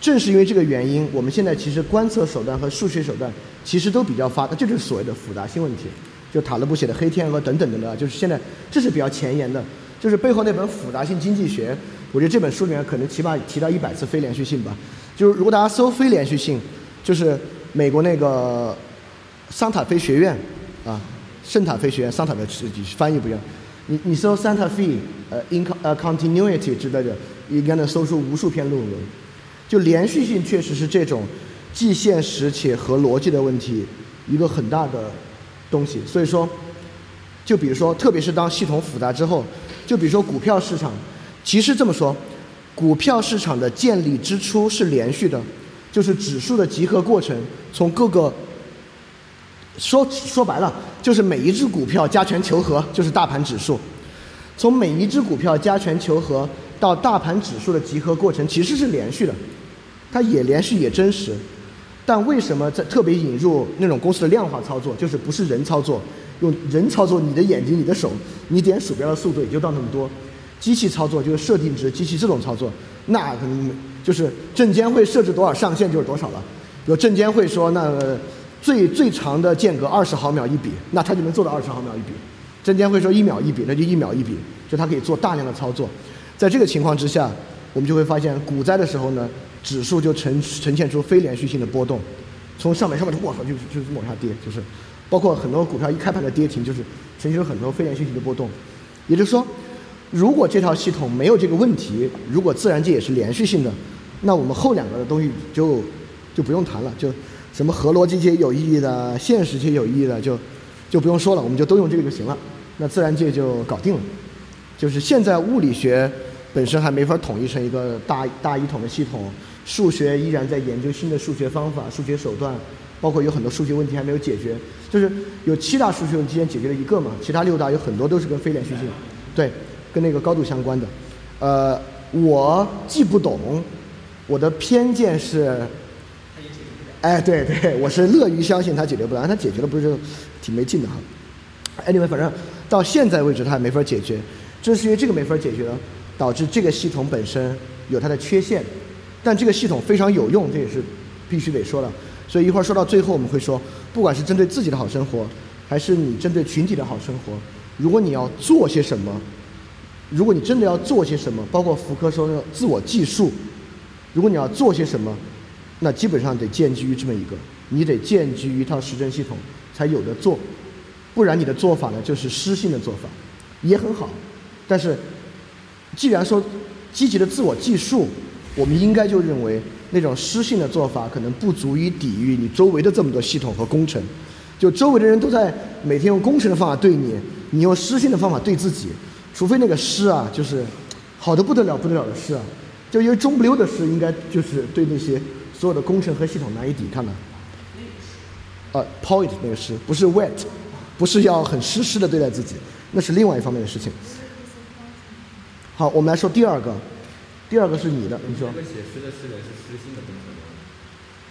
[SPEAKER 1] 正是因为这个原因，我们现在其实观测手段和数学手段其实都比较发达，这就是所谓的复杂性问题。就塔勒布写的《黑天鹅》等等等等，就是现在这是比较前沿的，就是背后那本《复杂性经济学》，我觉得这本书里面可能起码提到一百次非连续性吧。就是如果大家搜非连续性，就是美国那个桑塔菲学院啊。圣塔菲学院，桑塔的翻译不一样。你你搜 Santa Fe，呃，in 呃 continuity 之类的，应该能搜出无数篇论文。就连续性确实是这种既现实且合逻辑的问题一个很大的东西。所以说，就比如说，特别是当系统复杂之后，就比如说股票市场，其实这么说，股票市场的建立之初是连续的，就是指数的集合过程从各个。说说白了，就是每一只股票加权求和就是大盘指数。从每一只股票加权求和到大盘指数的集合过程，其实是连续的，它也连续也真实。但为什么在特别引入那种公司的量化操作，就是不是人操作，用人操作，你的眼睛、你的手，你点鼠标的速度也就到那么多。机器操作就是设定值，机器自动操作，那可能就是证监会设置多少上限就是多少了。比如证监会说那个。最最长的间隔二十毫秒一笔，那它就能做到二十毫秒一笔。证监会说一秒一笔，那就一秒一笔，就它可以做大量的操作。在这个情况之下，我们就会发现股灾的时候呢，指数就呈呈现出非连续性的波动，从上面上面就我操，就就往下跌，就是包括很多股票一开盘的跌停，就是呈现出很多非连续性的波动。也就是说，如果这套系统没有这个问题，如果自然界也是连续性的，那我们后两个的东西就就不用谈了，就。什么合逻辑界有意义的，现实界有意义的，就就不用说了，我们就都用这个就行了。那自然界就搞定了。就是现在物理学本身还没法统一成一个大大一统的系统，数学依然在研究新的数学方法、数学手段，包括有很多数学问题还没有解决。就是有七大数学问题，今天解决了一个嘛，其他六大有很多都是跟非连续性，对，跟那个高度相关的。呃，我既不懂，我的偏见是。哎，对对，我是乐于相信它解决不了，它解决了不是就挺没劲的哈。Anyway，反正到现在为止它还没法解决，正是因为这个没法解决，导致这个系统本身有它的缺陷。但这个系统非常有用，这也是必须得说的。所以一会儿说到最后，我们会说，不管是针对自己的好生活，还是你针对群体的好生活，如果你要做些什么，如果你真的要做些什么，包括福柯说的自我计数，如果你要做些什么。那基本上得建基于这么一个，你得建基于一套实证系统才有的做，不然你的做法呢就是失信的做法，也很好，但是既然说积极的自我计数，我们应该就认为那种失信的做法可能不足以抵御你周围的这么多系统和工程，就周围的人都在每天用工程的方法对你，你用失信的方法对自己，除非那个失啊就是好的不得了不得了的失啊，就因为中不溜的失应该就是对那些。所有的工程和系统难以抵抗的，呃，point 那个湿不是 wet，不是要很湿湿的对待自己，那是另外一方面的事情。好，我们来说第二个，第二个是你的，你说。
[SPEAKER 3] 写诗的诗人是诗性的工程吗？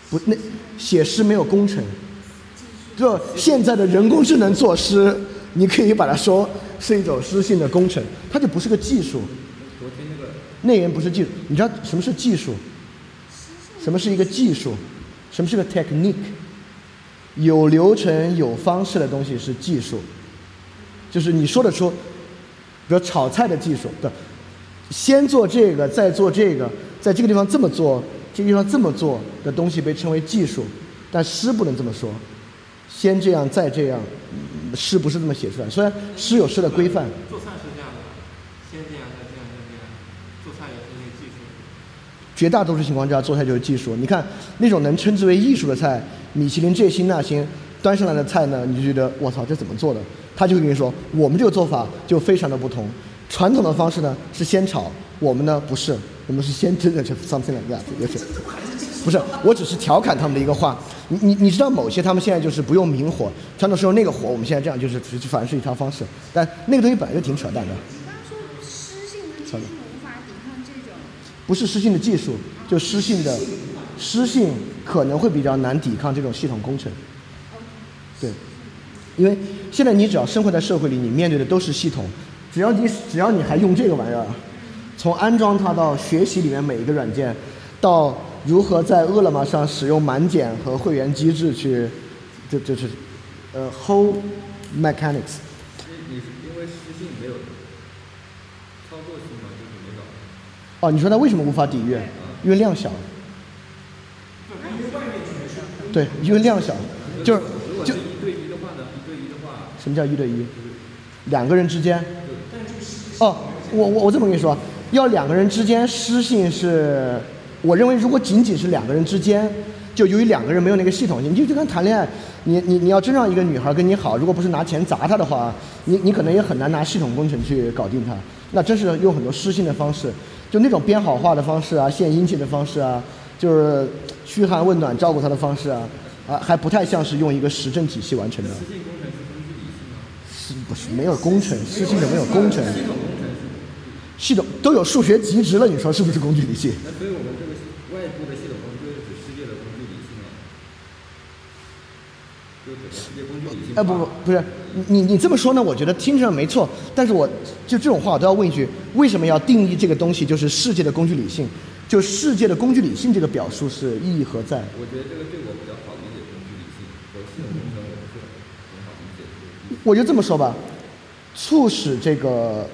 [SPEAKER 1] 不，那写诗没有工程，就现在的人工智能作诗，你可以把它说是一种诗性的工程，它就不是个技术。
[SPEAKER 3] 昨天那个。
[SPEAKER 1] 那人不是技术，你知道什么是技术？什么是一个技术？什么是个 technique？有流程、有方式的东西是技术，就是你说得出，比如炒菜的技术，对，先做这个，再做这个，在这个地方这么做，这个地方这么做的东西被称为技术，但诗不能这么说，先这样，再这样，诗不是这么写出来。虽然诗有诗的规范。
[SPEAKER 4] 做菜是这样的，先这样，再这样，再这样。做菜也是一个技术
[SPEAKER 1] 绝大多数情况下做菜就是技术。你看那种能称之为艺术的菜，米其林这星那星端上来的菜呢，你就觉得我操这怎么做的？他就会跟你说，我们这个做法就非常的不同。传统的方式呢是先炒，我们呢不是，我们是先真的就 something like that，也是，不是，我只是调侃他们的一个话。你你你知道某些他们现在就是不用明火，传统是用那个火，我们现在这样就是反正是一条方式，但那个东西本来就挺扯淡的。说无法抵抗这种不是失信的技术，就失信的失信可能会比较难抵抗这种系统工程。对，因为现在你只要生活在社会里，你面对的都是系统，只要你只要你还用这个玩意儿，从安装它到学习里面每一个软件，到如何在饿了么上使用满减和会员机制去，就就是呃 whole mechanics 你因为私信没有。哦，你说它为什么无法抵御？因为量小。对，因为量小，就是就。
[SPEAKER 3] 一对一的话呢？一对一的话，
[SPEAKER 1] 什么叫一对一？两个人之间。哦，我我我这么跟你说，要两个人之间失信是，我认为如果仅仅是两个人之间，就由于两个人没有那个系统性，你就就跟谈恋爱，你你你要真让一个女孩跟你好，如果不是拿钱砸她的话，你你可能也很难拿系统工程去搞定她。那真是用很多失信的方式，就那种编好话的方式啊，献殷勤的方式啊，就是嘘寒问暖照顾她的方式啊，啊，还不太像是用一个实证体系完成的。
[SPEAKER 3] 是
[SPEAKER 1] 不是没有工程？失信的没有工程。系统都有数学极值了，你说是不是工具理性？
[SPEAKER 3] 那所以我们这个外部的系统工具就是指世界的工具理性啊，就指世界工具理性。
[SPEAKER 1] 哎，不不不是，你你你这么说呢？我觉得听着没错，但是我就这种话我都要问一句：为什么要定义这个东西就是世界的工具理性？就世界的工具理性这个表述是意义何在？
[SPEAKER 3] 我觉得这个对我比较好理解工具理性，我系统工程我不是很好理解。
[SPEAKER 1] 我就这么说吧，促使这个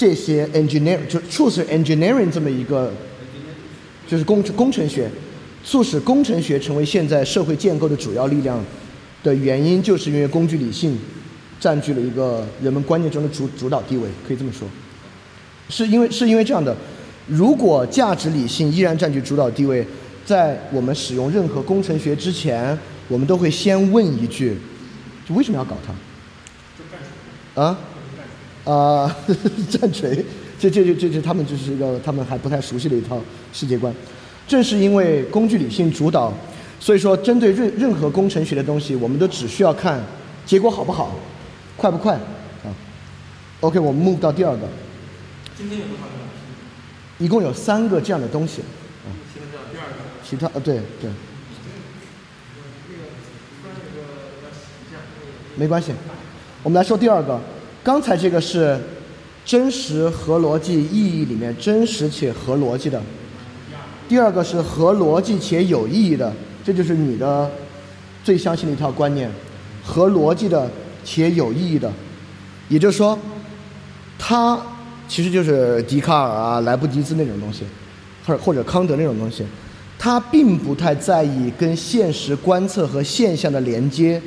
[SPEAKER 1] 这些 engineer 就促使 engineering 这么一个，就是工工程学，促使工程学成为现在社会建构的主要力量的原因，就是因为工具理性占据了一个人们观念中的主主导地位，可以这么说，是因为是因为这样的，如果价值理性依然占据主导地位，在我们使用任何工程学之前，我们都会先问一句，就为什么要搞它？啊？啊，战锤，这这这这这，他们就是一个他们还不太熟悉的一套世界观。正是因为工具理性主导，所以说针对任任何工程学的东西，我们都只需要看结果好不好，快不快啊？OK，我们 move 到第二个，
[SPEAKER 2] 今天有多少个？
[SPEAKER 1] 一共有三个这样的东西，
[SPEAKER 2] 现在叫第二个。
[SPEAKER 1] 其他呃对对，没关系。我们来说第二个，刚才这个是真实合逻辑意义里面真实且合逻辑的，第二个是合逻辑且有意义的，这就是你的最相信的一套观念，合逻辑的且有意义的，也就是说，它其实就是笛卡尔啊、莱布尼兹那种东西，或或者康德那种东西，他并不太在意跟现实观测和现象的连接。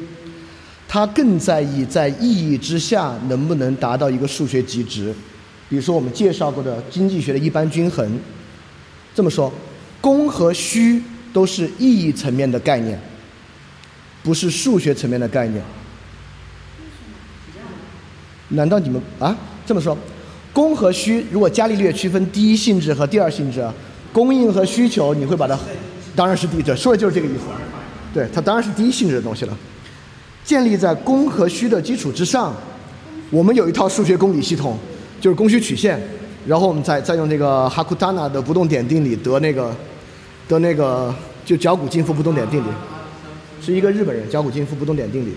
[SPEAKER 1] 他更在意在意义之下能不能达到一个数学极值，比如说我们介绍过的经济学的一般均衡。这么说，供和虚都是意义层面的概念，不是数学层面的概念。难道你们啊这么说？供和需如果伽利略区分第一性质和第二性质，供应和需求，你会把它当然是第一，这说的就是这个意思。对，它当然是第一性质的东西了。建立在供和需的基础之上，我们有一套数学公理系统，就是供需曲线，然后我们再再用这个哈库达纳的不动点定理得那个得那个就角谷进夫不动点定理，是一个日本人角谷进夫不动点定理，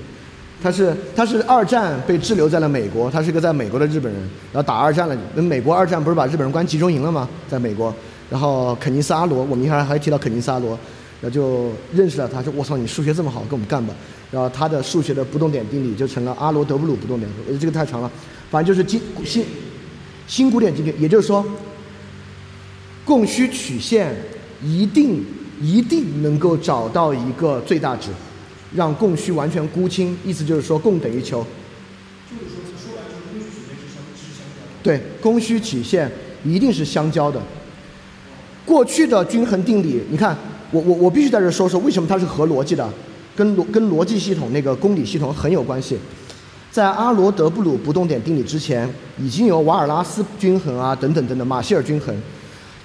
[SPEAKER 1] 他是他是二战被滞留在了美国，他是个在美国的日本人，然后打二战了，那美国二战不是把日本人关集中营了吗？在美国，然后肯尼斯阿罗，我们一会儿还提到肯尼斯阿罗，然后就认识了他，说我操你数学这么好，跟我们干吧。然后他的数学的不动点定理就成了阿罗德布鲁不动点，呃，这个太长了，反正就是新新新古典经济，也就是说，供需曲线一定一定能够找到一个最大值，让供需完全估清，意思就是说供等于求。
[SPEAKER 2] 就是说，说白了供需曲线是相是相交的。
[SPEAKER 1] 对，供需曲线一定是相交的。过去的均衡定理，你看，我我我必须在这说说为什么它是合逻辑的。跟逻跟逻辑系统那个公理系统很有关系，在阿罗德布鲁不动点定理之前，已经有瓦尔拉斯均衡啊等等等等马歇尔均衡，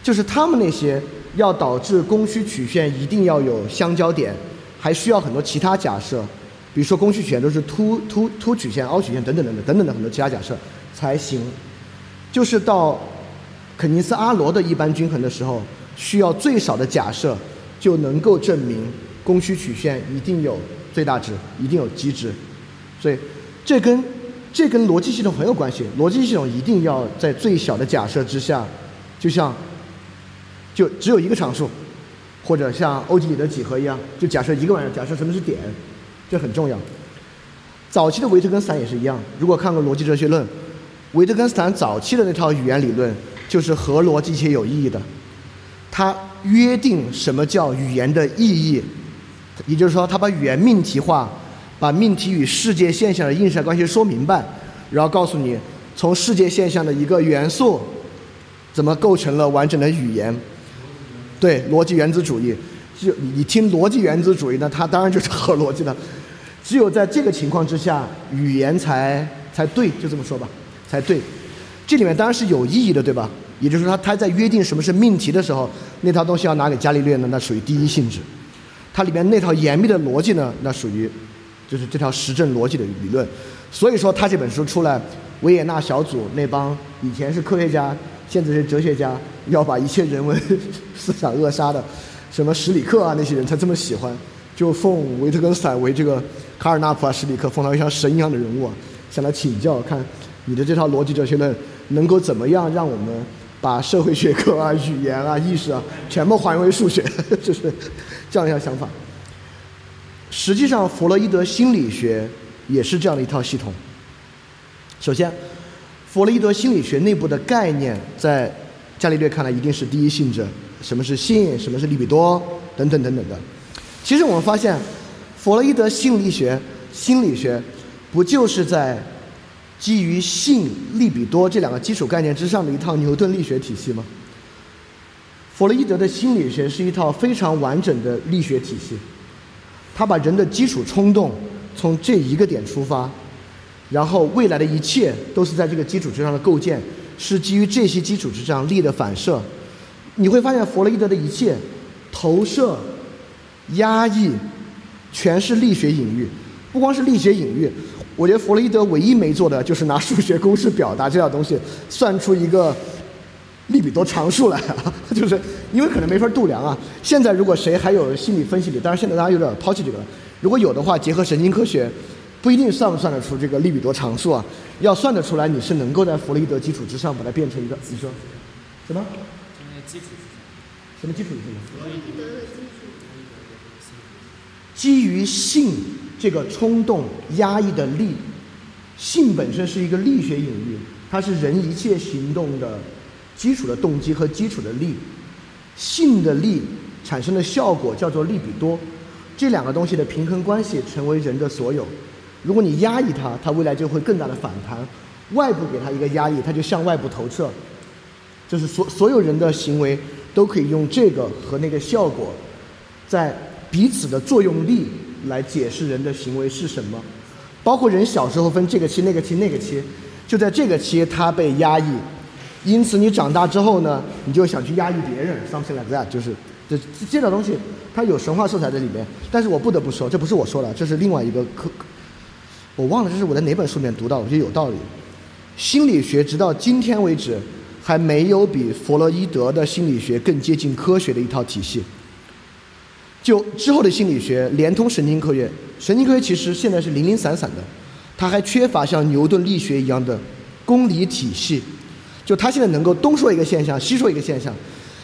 [SPEAKER 1] 就是他们那些要导致供需曲线一定要有相交点，还需要很多其他假设，比如说供需曲线都是凸凸凸曲线、凹曲线等等等等等等的很多其他假设才行。就是到肯尼斯阿罗的一般均衡的时候，需要最少的假设就能够证明。供需曲线一定有最大值，一定有极值，所以这跟这跟逻辑系统很有关系。逻辑系统一定要在最小的假设之下，就像就只有一个常数，或者像欧几里得几何一样，就假设一个玩意儿，假设什么是点，这很重要。早期的维特根斯坦也是一样，如果看过《逻辑哲学论》，维特根斯坦早期的那套语言理论就是合逻辑且有意义的，他约定什么叫语言的意义。也就是说，他把语言命题化，把命题与世界现象的映射关系说明白，然后告诉你从世界现象的一个元素怎么构成了完整的语言。对，逻辑原子主义，就你你听逻辑原子主义呢，它当然就是合逻辑的。只有在这个情况之下，语言才才对，就这么说吧，才对。这里面当然是有意义的，对吧？也就是说，他他在约定什么是命题的时候，那套东西要拿给伽利略呢，那属于第一性质。它里面那套严密的逻辑呢，那属于就是这条实证逻辑的理论。所以说，他这本书出来，维也纳小组那帮以前是科学家，现在是哲学家，要把一切人文思想扼杀的，什么史里克啊那些人才这么喜欢，就奉维特根斯坦为这个卡尔纳普啊、史里克奉他为像神一样的人物啊，向他请教，看你的这套逻辑哲学论能够怎么样让我们把社会学科啊、语言啊、意识啊全部还原为数学，就是这样一项想法。实际上，弗洛伊德心理学也是这样的一套系统。首先，弗洛伊德心理学内部的概念，在伽利略看来一定是第一性质，什么是性，什么是利比多，等等等等的。其实我们发现，弗洛伊德心理学心理学不就是在基于性、利比多这两个基础概念之上的一套牛顿力学体系吗？弗洛伊德的心理学是一套非常完整的力学体系。他把人的基础冲动从这一个点出发，然后未来的一切都是在这个基础之上的构建，是基于这些基础之上力的反射。你会发现弗洛伊德的一切投射、压抑，全是力学隐喻。不光是力学隐喻，我觉得弗洛伊德唯一没做的就是拿数学公式表达这套东西，算出一个。利比多常数来啊，就是因为可能没法度量啊。现在如果谁还有心理分析力，当然现在大家有点抛弃这个了。如果有的话，结合神经科学，不一定算不算得出这个利比多常数啊。要算得出来，你是能够在弗洛伊德基础之上把它变成一个，你说什么？
[SPEAKER 4] 基础
[SPEAKER 1] 什么基础什么？
[SPEAKER 5] 弗洛伊德的基础。
[SPEAKER 1] 基于性这个冲动压抑的力，性本身是一个力学隐喻，它是人一切行动的。基础的动机和基础的力，性的力产生的效果叫做利比多，这两个东西的平衡关系成为人的所有。如果你压抑它，它未来就会更大的反弹。外部给它一个压抑，它就向外部投射。就是所所有人的行为都可以用这个和那个效果，在彼此的作用力来解释人的行为是什么。包括人小时候分这个期、那个期、那个期，就在这个期他被压抑。因此，你长大之后呢，你就想去压抑别人，something like that，就是这这种东西，它有神话色彩在里面。但是我不得不说，这不是我说的，这是另外一个科，我忘了这是我在哪本书里面读到，我觉得有道理。心理学直到今天为止，还没有比弗洛伊德的心理学更接近科学的一套体系。就之后的心理学连通神经科学，神经科学其实现在是零零散散的，它还缺乏像牛顿力学一样的公理体系。就它现在能够东说一个现象，西说一个现象，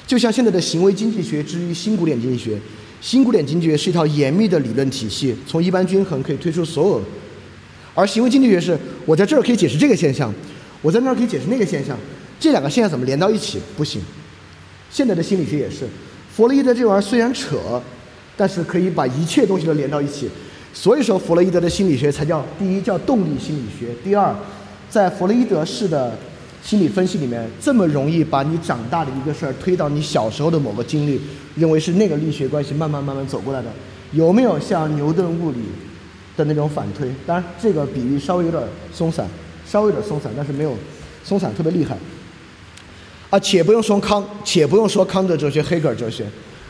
[SPEAKER 1] 就像现在的行为经济学之于新古典经济学，新古典经济学是一套严密的理论体系，从一般均衡可以推出所有，而行为经济学是我在这儿可以解释这个现象，我在那儿可以解释那个现象，这两个现象怎么连到一起？不行。现在的心理学也是，弗洛伊德这玩意儿虽然扯，但是可以把一切东西都连到一起，所以说弗洛伊德的心理学才叫第一叫动力心理学，第二，在弗洛伊德式的。心理分析里面这么容易把你长大的一个事儿推到你小时候的某个经历，认为是那个力学关系慢慢慢慢走过来的，有没有像牛顿物理的那种反推？当然这个比喻稍微有点松散，稍微有点松散，但是没有松散特别厉害。啊，且不用说康，且不用说康德哲学、黑格尔哲学，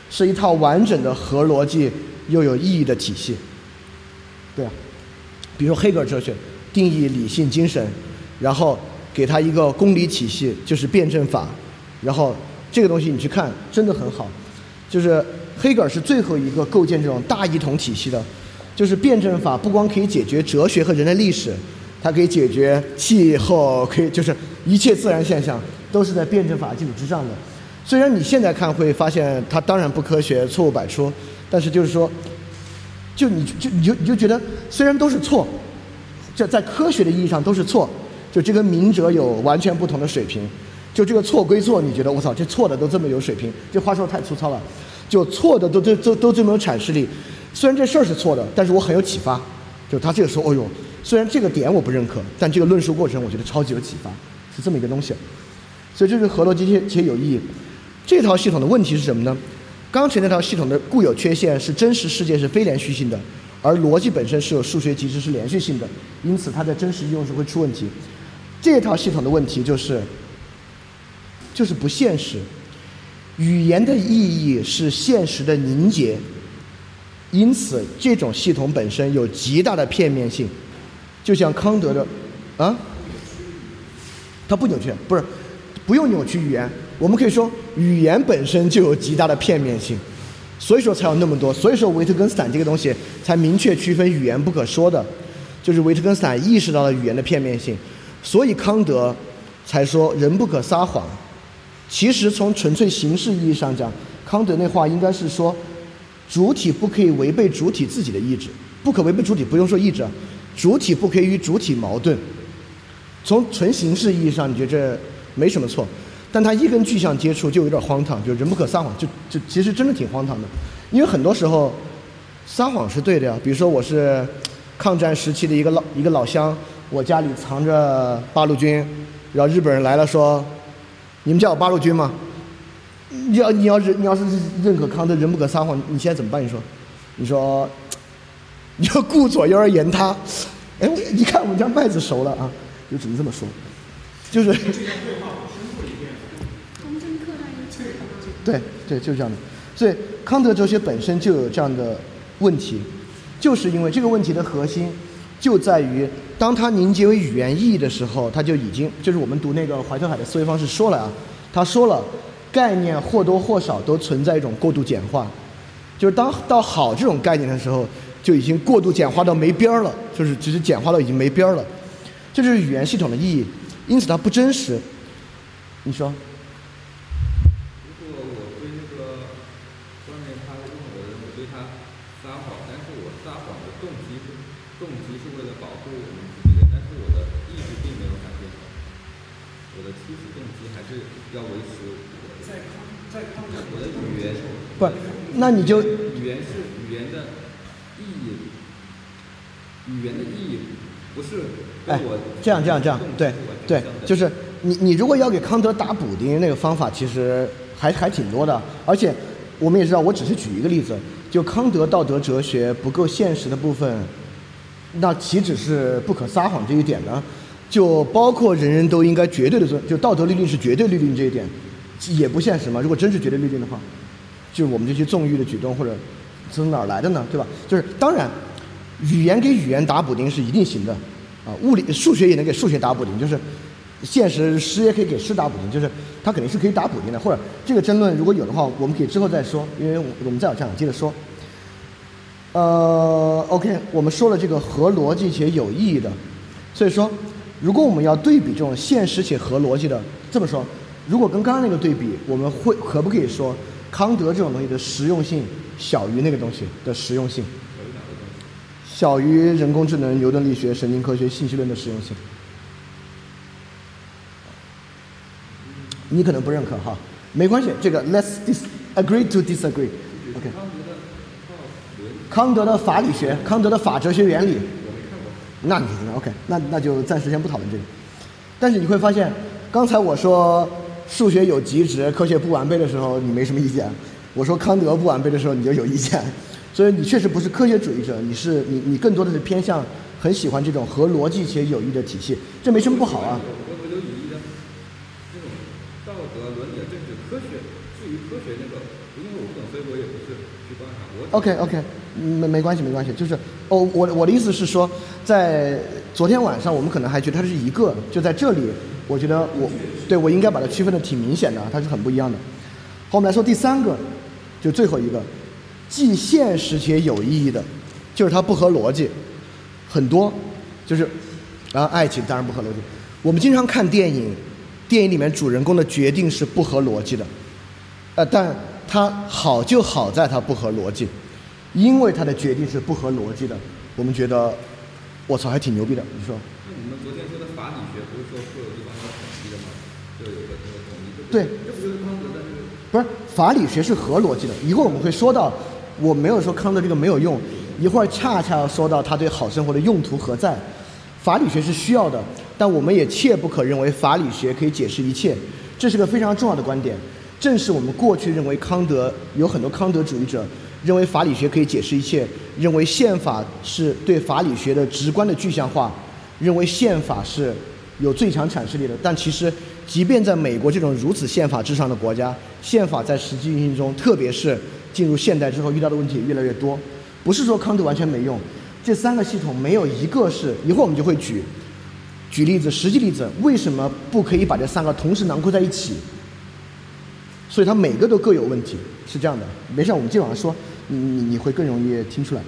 [SPEAKER 1] 是一套完整的合逻辑又有意义的体系。对啊，比如说黑格尔哲学定义理性精神，然后。给他一个公理体系，就是辩证法，然后这个东西你去看，真的很好。就是黑格尔是最后一个构建这种大一统体系的，就是辩证法不光可以解决哲学和人类历史，它可以解决气候，可以就是一切自然现象都是在辩证法基础之上的。虽然你现在看会发现它当然不科学，错误百出，但是就是说，就你就你就你就觉得虽然都是错，在在科学的意义上都是错。就这跟明哲有完全不同的水平，就这个错归错，你觉得我操，这错的都这么有水平？这话说的太粗糙了，就错的都都都都这么有阐释力。虽然这事儿是错的，但是我很有启发，就他这个时候，哦呦，虽然这个点我不认可，但这个论述过程我觉得超级有启发，是这么一个东西。所以这是合逻辑且且有意义。这套系统的问题是什么呢？刚才那套系统的固有缺陷是真实世界是非连续性的，而逻辑本身是有数学机制是连续性的，因此它在真实应用时会出问题。这套系统的问题就是，就是不现实。语言的意义是现实的凝结，因此这种系统本身有极大的片面性，就像康德的，啊，它不扭曲，不是不用扭曲语言，我们可以说语言本身就有极大的片面性，所以说才有那么多，所以说维特根斯坦这个东西才明确区分语言不可说的，就是维特根斯坦意识到了语言的片面性，所以康德才说人不可撒谎。其实从纯粹形式意义上讲，康德那话应该是说，主体不可以违背主体自己的意志，不可违背主体，不用说意志，主体不可以与主体矛盾。从纯形式意义上，你觉得这没什么错，但他一跟具象接触就有点荒唐，就人不可撒谎，就就其实真的挺荒唐的，因为很多时候撒谎是对的呀。比如说我是抗战时期的一个老一个老乡，我家里藏着八路军，然后日本人来了说。你们家有八路军吗？你要你要是你要是认可康德人不可撒谎，你现在怎么办？你说，你说，你要顾左右而言他。哎，一看我们家麦子熟了啊，就只能这么说，就是。对对，就是这样的。所以康德哲学本身就有这样的问题，就是因为这个问题的核心就在于。当它凝结为语言意义的时候，它就已经就是我们读那个怀特海的思维方式说了啊，他说了，概念或多或少都存在一种过度简化，就是当到好这种概念的时候，就已经过度简化到没边儿了，就是其实简化到已经没边儿了，这就是语言系统的意义，因此它不真实。你说？
[SPEAKER 3] 如果我对那个外面他问我的，我对他撒谎，但是我撒谎的动机是动机是为了保护我们自己的，但是我的意志并没有改变，我的初始动机还是要维持我的
[SPEAKER 2] 在康
[SPEAKER 3] 我的语言，
[SPEAKER 1] 不，那你就
[SPEAKER 3] 语言是语言的意义，语言的意义不是跟
[SPEAKER 1] 哎
[SPEAKER 3] 我，
[SPEAKER 1] 这样这样这样对对，就是你你如果要给康德打补丁，那个方法其实还还挺多的，而且我们也知道，我只是举一个例子，就康德道德哲学不够现实的部分，那岂止是不可撒谎这一点呢？就包括人人都应该绝对的尊，就道德律令是绝对律令这一点，也不现实嘛。如果真是绝对律令的话，就是我们这些纵欲的举动或者从哪儿来的呢？对吧？就是当然，语言给语言打补丁是一定行的，啊，物理数学也能给数学打补丁，就是现实诗也可以给诗打补丁，就是它肯定是可以打补丁的。或者这个争论如果有的话，我们可以之后再说，因为我们再有这样接着说。呃，OK，我们说了这个合逻辑且有意义的，所以说，如果我们要对比这种现实且合逻辑的，这么说，如果跟刚刚那个对比，我们会可不可以说康德这种东西的实用性小于那个东西的实用性？小于人工智能、牛顿力学、神经科学、信息论的实用性？你可能不认可哈，没关系，这个 let's dis agree to disagree。OK。康德的法理学，康德的法哲学原理，那你 OK，那那就暂时先不讨论这个。但是你会发现，刚才我说数学有极值，科学不完备的时候，你没什么意见；我说康德不完备的时候，你就有意见。所以你确实不是科学主义者，你是你你更多的是偏向很喜欢这种合逻辑且有益的体系，这没什么不好啊。
[SPEAKER 3] 我我有语义的这种道德、伦理、政治、科学，至于科学那个，因为我不懂，所以我也不是去观察。我
[SPEAKER 1] OK OK，没没关系没关系，就是哦，我我的意思是说，在昨天晚上我们可能还觉得它是一个，就在这里，我觉得我对我应该把它区分的挺明显的，它是很不一样的。好，我们来说第三个，就最后一个，既现实且有意义的，就是它不合逻辑，很多，就是啊，爱情当然不合逻辑。我们经常看电影，电影里面主人公的决定是不合逻辑的，呃，但它好就好在它不合逻辑，因为他的决定是不合逻辑的，我们觉得，我操，还挺牛逼的。你说？
[SPEAKER 3] 那你们昨天说的法理学不是说所有地方要统一的吗？就有个这个统一，这不
[SPEAKER 1] 对
[SPEAKER 3] 这不就是康德的那个？
[SPEAKER 1] 不是法理学是合逻辑的，一会儿我们会说到，我没有说康德这个没有用，一会儿恰恰要说到他对好生活的用途何在。法理学是需要的，但我们也切不可认为法理学可以解释一切，这是个非常重要的观点。正是我们过去认为康德有很多康德主义者认为法理学可以解释一切，认为宪法是对法理学的直观的具象化，认为宪法是有最强阐释力的。但其实，即便在美国这种如此宪法至上的国家，宪法在实际运行中，特别是进入现代之后遇到的问题也越来越多。不是说康德完全没用，这三个系统没有一个是。一会儿我们就会举举例子，实际例子，为什么不可以把这三个同时囊括在一起？所以它每个都各有问题，是这样的。没事，我们今晚上说，你你你会更容易听出来。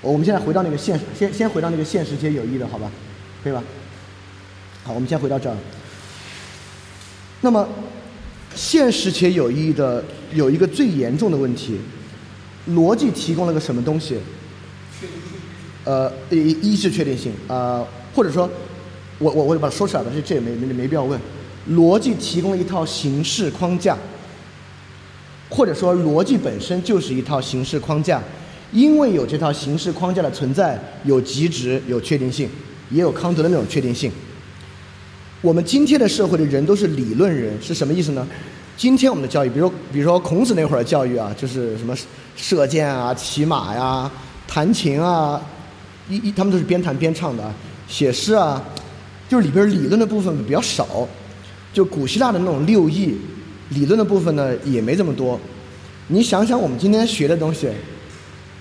[SPEAKER 1] 我们现在回到那个现，先先回到那个现实且有益的，好吧？可以吧？好，我们先回到这儿。那么，现实且有意义的有一个最严重的问题，逻辑提供了个什么东西？呃，一一是确定性，呃，或者说，我我我就把它说出来了，这这也没没没必要问。逻辑提供了一套形式框架。或者说，逻辑本身就是一套形式框架，因为有这套形式框架的存在，有极值，有确定性，也有康德的那种确定性。我们今天的社会的人都是理论人，是什么意思呢？今天我们的教育，比如比如说孔子那会儿的教育啊，就是什么射箭啊、骑马呀、弹琴啊，一一他们都是边弹边唱的，写诗啊，就是里边理论的部分比较少，就古希腊的那种六艺。理论的部分呢也没这么多，你想想我们今天学的东西，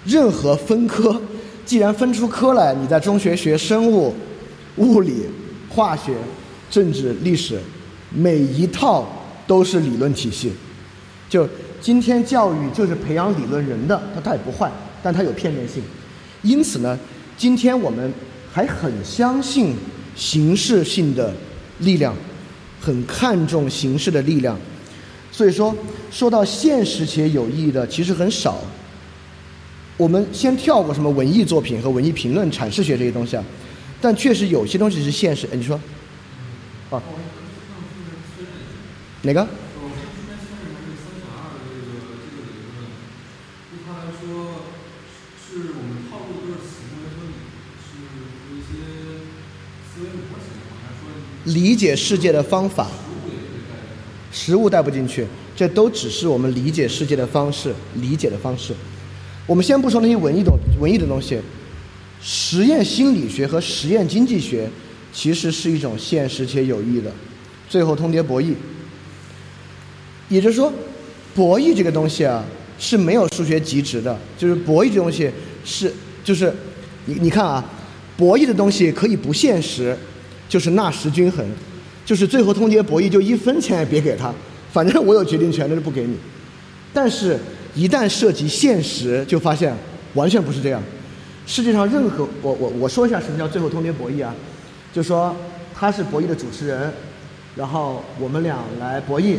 [SPEAKER 1] 任何分科，既然分出科来，你在中学学生物、物理、化学、政治、历史，每一套都是理论体系。就今天教育就是培养理论人的，它它也不坏，但它有片面性。因此呢，今天我们还很相信形式性的力量，很看重形式的力量。所以说，说到现实且有意义的，其实很少。我们先跳过什么文艺作品和文艺评论、阐释学这些东西啊，但确实有些东西是现实。哎，你说，啊，哪个？理解世界的方法。实物带不进去，这都只是我们理解世界的方式，理解的方式。我们先不说那些文艺的文艺的东西，实验心理学和实验经济学其实是一种现实且有益的。最后通牒博弈，也就是说，博弈这个东西啊是没有数学极值的，就是博弈这东西是就是你你看啊，博弈的东西可以不现实，就是纳什均衡。就是最后通牒博弈，就一分钱也别给他，反正我有决定权，那就不给你。但是，一旦涉及现实，就发现完全不是这样。世界上任何我我我说一下什么叫最后通牒博弈啊？就说他是博弈的主持人，然后我们俩来博弈，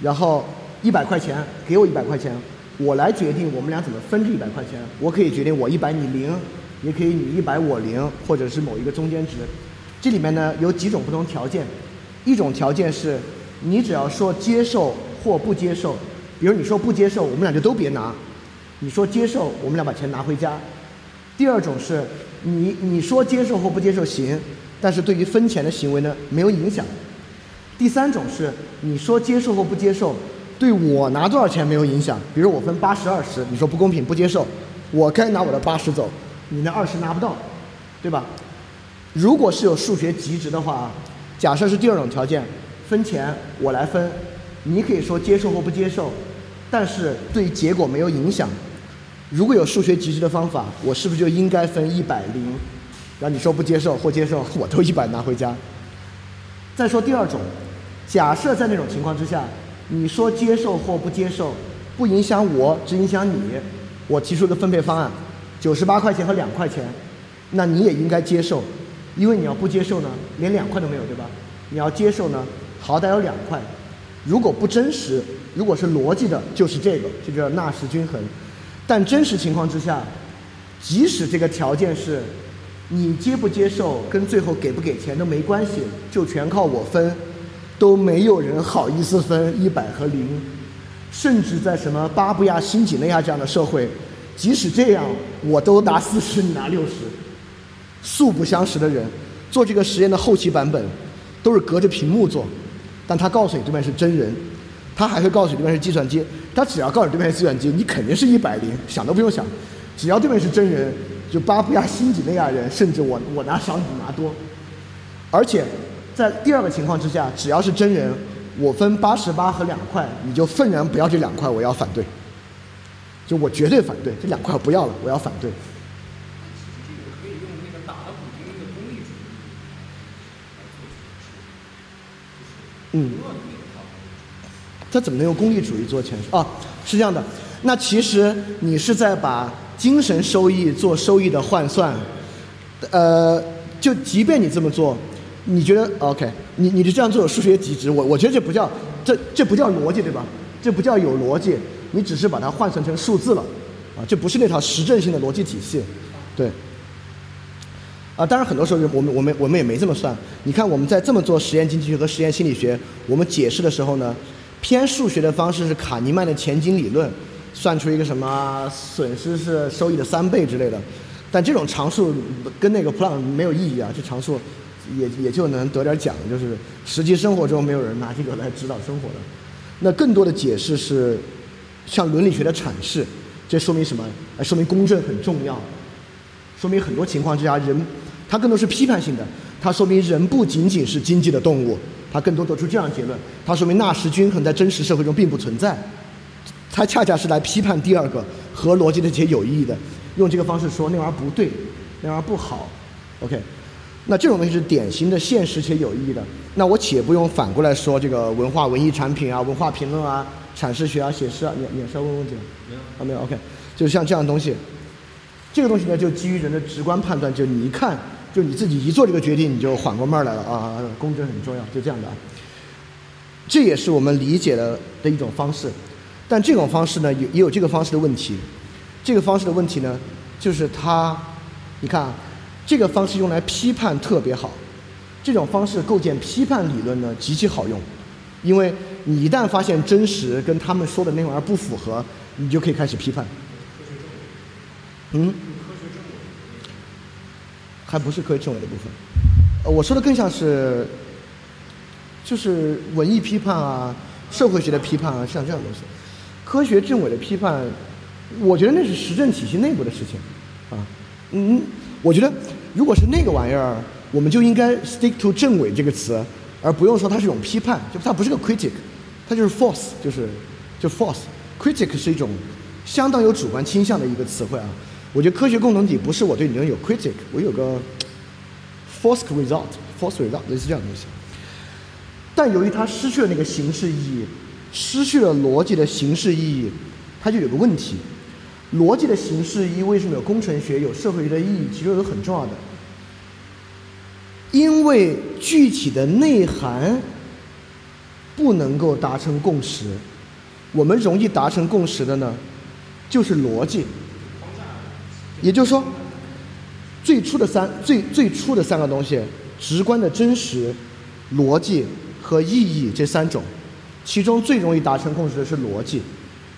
[SPEAKER 1] 然后一百块钱给我一百块钱，我来决定我们俩怎么分这一百块钱。我可以决定我一百你零，也可以你一百我零，或者是某一个中间值。这里面呢有几种不同条件，一种条件是，你只要说接受或不接受，比如你说不接受，我们俩就都别拿；你说接受，我们俩把钱拿回家。第二种是，你你说接受或不接受行，但是对于分钱的行为呢没有影响。第三种是，你说接受或不接受，对我拿多少钱没有影响，比如我分八十二十，你说不公平不接受，我该拿我的八十走，你那二十拿不到，对吧？如果是有数学极值的话，假设是第二种条件，分钱我来分，你可以说接受或不接受，但是对结果没有影响。如果有数学极值的方法，我是不是就应该分一百零？然后你说不接受或接受，我都一百拿回家。再说第二种，假设在那种情况之下，你说接受或不接受，不影响我，只影响你，我提出的分配方案，九十八块钱和两块钱，那你也应该接受。因为你要不接受呢，连两块都没有，对吧？你要接受呢，好歹有两块。如果不真实，如果是逻辑的，就是这个，就叫纳什均衡。但真实情况之下，即使这个条件是，你接不接受跟最后给不给钱都没关系，就全靠我分，都没有人好意思分一百和零。甚至在什么巴布亚新几内亚这样的社会，即使这样，我都拿四十，你拿六十，素不相识的人做这个实验的后期版本，都是隔着屏幕做，但他告诉你对面是真人，他还会告诉你对面是计算机，他只要告诉你对面是计算机，你肯定是一百零，想都不用想，只要对面是真人，就巴布亚新几内亚人，甚至我我拿少你拿多，而且在第二个情况之下，只要是真人，我分八十八和两块，你就愤然不要这两块，我要反对。就我绝对反对这两块我不要了，我要反对。
[SPEAKER 2] 这个可以用那个打了补丁的功利主义来做
[SPEAKER 1] 嗯，他怎么能用功利主义做诠释？啊，是这样的。那其实你是在把精神收益做收益的换算，呃，就即便你这么做，你觉得 OK？你你就这样做数学极值，我我觉得这不叫这这不叫逻辑对吧？这不叫有逻辑。你只是把它换算成数字了，啊，这不是那套实证性的逻辑体系，对。啊，当然很多时候我们我们我们也没这么算。你看我们在这么做实验经济学和实验心理学，我们解释的时候呢，偏数学的方式是卡尼曼的前景理论，算出一个什么损失是收益的三倍之类的。但这种常数跟那个普朗没有意义啊，这常数也也就能得点奖，就是实际生活中没有人拿这个来指导生活的。那更多的解释是。像伦理学的阐释，这说明什么？说明公正很重要，说明很多情况之下人，它更多是批判性的。它说明人不仅仅是经济的动物，它更多得出这样结论。它说明纳什均衡在真实社会中并不存在。它恰恰是来批判第二个和逻辑的这些有意义的，用这个方式说那玩意儿不对，那玩意儿不好。OK，那这种东西是典型的现实且有意义的。那我且不用反过来说这个文化文艺产品啊，文化评论啊。阐释学啊，写诗啊，你你是要问问题吗？
[SPEAKER 3] 没有
[SPEAKER 1] 啊，没有。OK，就是像这样的东西，这个东西呢，就基于人的直观判断，就你一看，就你自己一做这个决定，你就缓过闷儿来了啊。公正很重要，就这样的。这也是我们理解的的一种方式，但这种方式呢，有也有这个方式的问题。这个方式的问题呢，就是它，你看啊，这个方式用来批判特别好，这种方式构建批判理论呢，极其好用，因为。你一旦发现真实跟他们说的那玩意儿不符合，你就可以开始批判。嗯？还不是科学政委的部分。呃，我说的更像是，就是文艺批判啊，社会学的批判啊，像这样东西。科学政委的批判，我觉得那是实证体系内部的事情。啊，嗯，我觉得如果是那个玩意儿，我们就应该 stick to 政委这个词，而不用说它是一种批判，就它不是个 critic。它就是 false，就是就 false。critic 是一种相当有主观倾向的一个词汇啊。我觉得科学共同体不是我对你有 critic，我有个 false result，false result 类似这样的东西。但由于它失去了那个形式意义，失去了逻辑的形式意义，它就有个问题。逻辑的形式意义为什么有工程学、有社会学的意义？其实有很重要的，因为具体的内涵。不能够达成共识，我们容易达成共识的呢，就是逻辑。也就是说，最初的三最最初的三个东西，直观的真实、逻辑和意义这三种，其中最容易达成共识的是逻辑。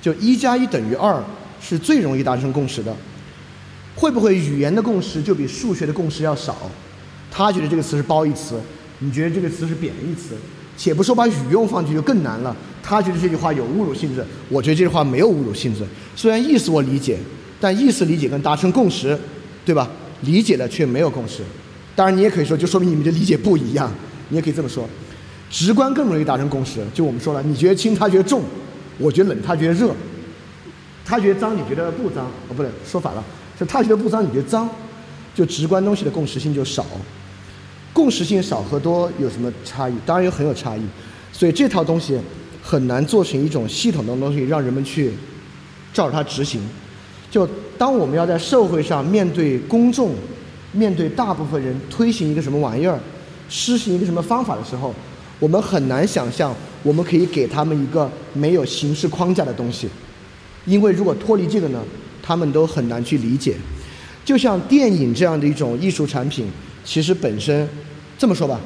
[SPEAKER 1] 就一加一等于二是最容易达成共识的。会不会语言的共识就比数学的共识要少？他觉得这个词是褒义词，你觉得这个词是贬义词？且不说把语用放进去就更难了。他觉得这句话有侮辱性质，我觉得这句话没有侮辱性质。虽然意思我理解，但意思理解跟达成共识，对吧？理解了却没有共识。当然，你也可以说，就说明你们的理解不一样。你也可以这么说，直观更容易达成共识。就我们说了，你觉得轻，他觉得重；我觉得冷，他觉得热；他觉得脏，你觉得不脏。哦，不对，说反了，是他觉得不脏，你觉得脏。就直观东西的共识性就少。共识性少和多有什么差异？当然有很有差异，所以这套东西很难做成一种系统的东西，让人们去照着它执行。就当我们要在社会上面对公众、面对大部分人推行一个什么玩意儿、施行一个什么方法的时候，我们很难想象我们可以给他们一个没有形式框架的东西，因为如果脱离这个呢，他们都很难去理解。就像电影这样的一种艺术产品。其实本身，这么说吧，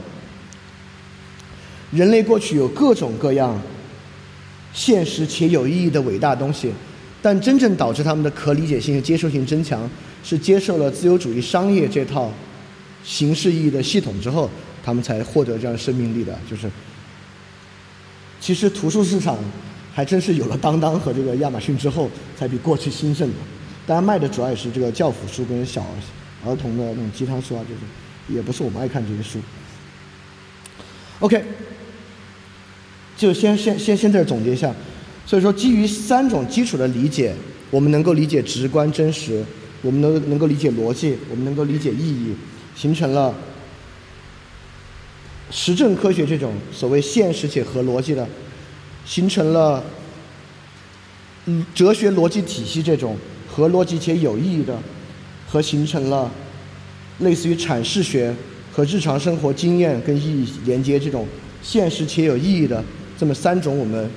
[SPEAKER 1] 人类过去有各种各样现实且有意义的伟大东西，但真正导致他们的可理解性和接受性增强，是接受了自由主义商业这套形式意义的系统之后，他们才获得这样生命力的。就是，其实图书市场还真是有了当当和这个亚马逊之后，才比过去兴盛的。当然卖的主要也是这个教辅书跟小儿童的那种鸡汤书啊，就是也不是我们爱看这些书。OK，就先先先先在这总结一下。所以说，基于三种基础的理解，我们能够理解直观真实，我们能能够理解逻辑，我们能够理解意义，形成了实证科学这种所谓现实且合逻辑的，形成了嗯哲学逻辑体系这种合逻辑且有意义的，和形成了类似于阐释学和日常生活经验跟意义连接这种现实且有意义的这么三种我们。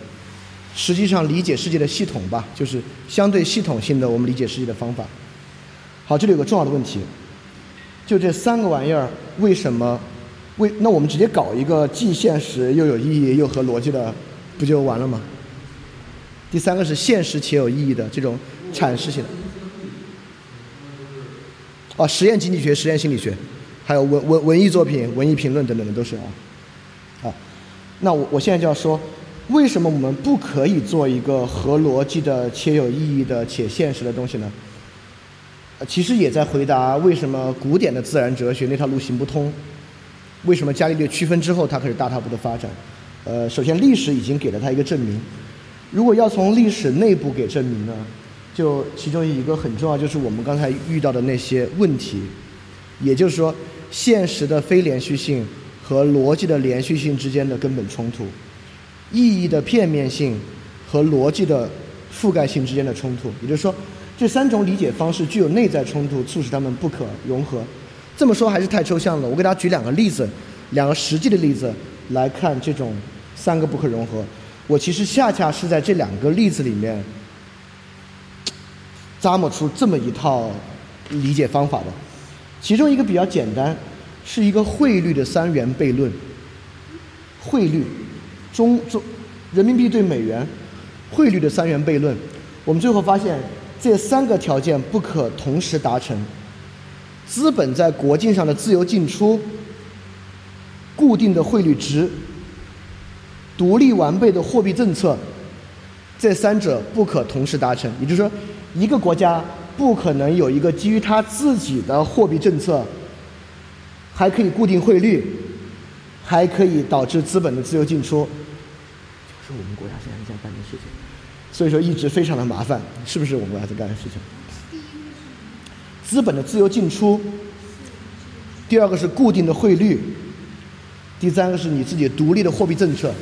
[SPEAKER 1] 实际上理解世界的系统吧，就是相对系统性的我们理解世界的方法。好，这里有个重要的问题，就这三个玩意儿为什么？为那我们直接搞一个既现实又有意义又合逻辑的，不就完了吗？第三个是现实且有意义的这种阐释性的。啊，实验经济学、实验心理学，还有文文文艺作品、文艺评论等等的都是啊。好，那我我现在就要说。为什么我们不可以做一个合逻辑的、且有意义的、且现实的东西呢？其实也在回答为什么古典的自然哲学那条路行不通。为什么伽利略区分之后，它开始大踏步的发展？呃，首先历史已经给了他一个证明。如果要从历史内部给证明呢，就其中一个很重要，就是我们刚才遇到的那些问题，也就是说，现实的非连续性和逻辑的连续性之间的根本冲突。意义的片面性和逻辑的覆盖性之间的冲突，也就是说，这三种理解方式具有内在冲突，促使他们不可融合。这么说还是太抽象了，我给大家举两个例子，两个实际的例子来看这种三个不可融合。我其实恰恰是在这两个例子里面咂摸出这么一套理解方法的。其中一个比较简单，是一个汇率的三元悖论，汇率。中中人民币对美元汇率的三元悖论，我们最后发现这三个条件不可同时达成：资本在国境上的自由进出、固定的汇率值、独立完备的货币政策，这三者不可同时达成。也就是说，一个国家不可能有一个基于它自己的货币政策，还可以固定汇率，还可以导致资本的自由进出。我们国家现在在干的事情，所以说一直非常的麻烦，是不是我们国家在干的事情？资本的自由进出，第二个是固定的汇率，第三个是你自己独立的货币政策，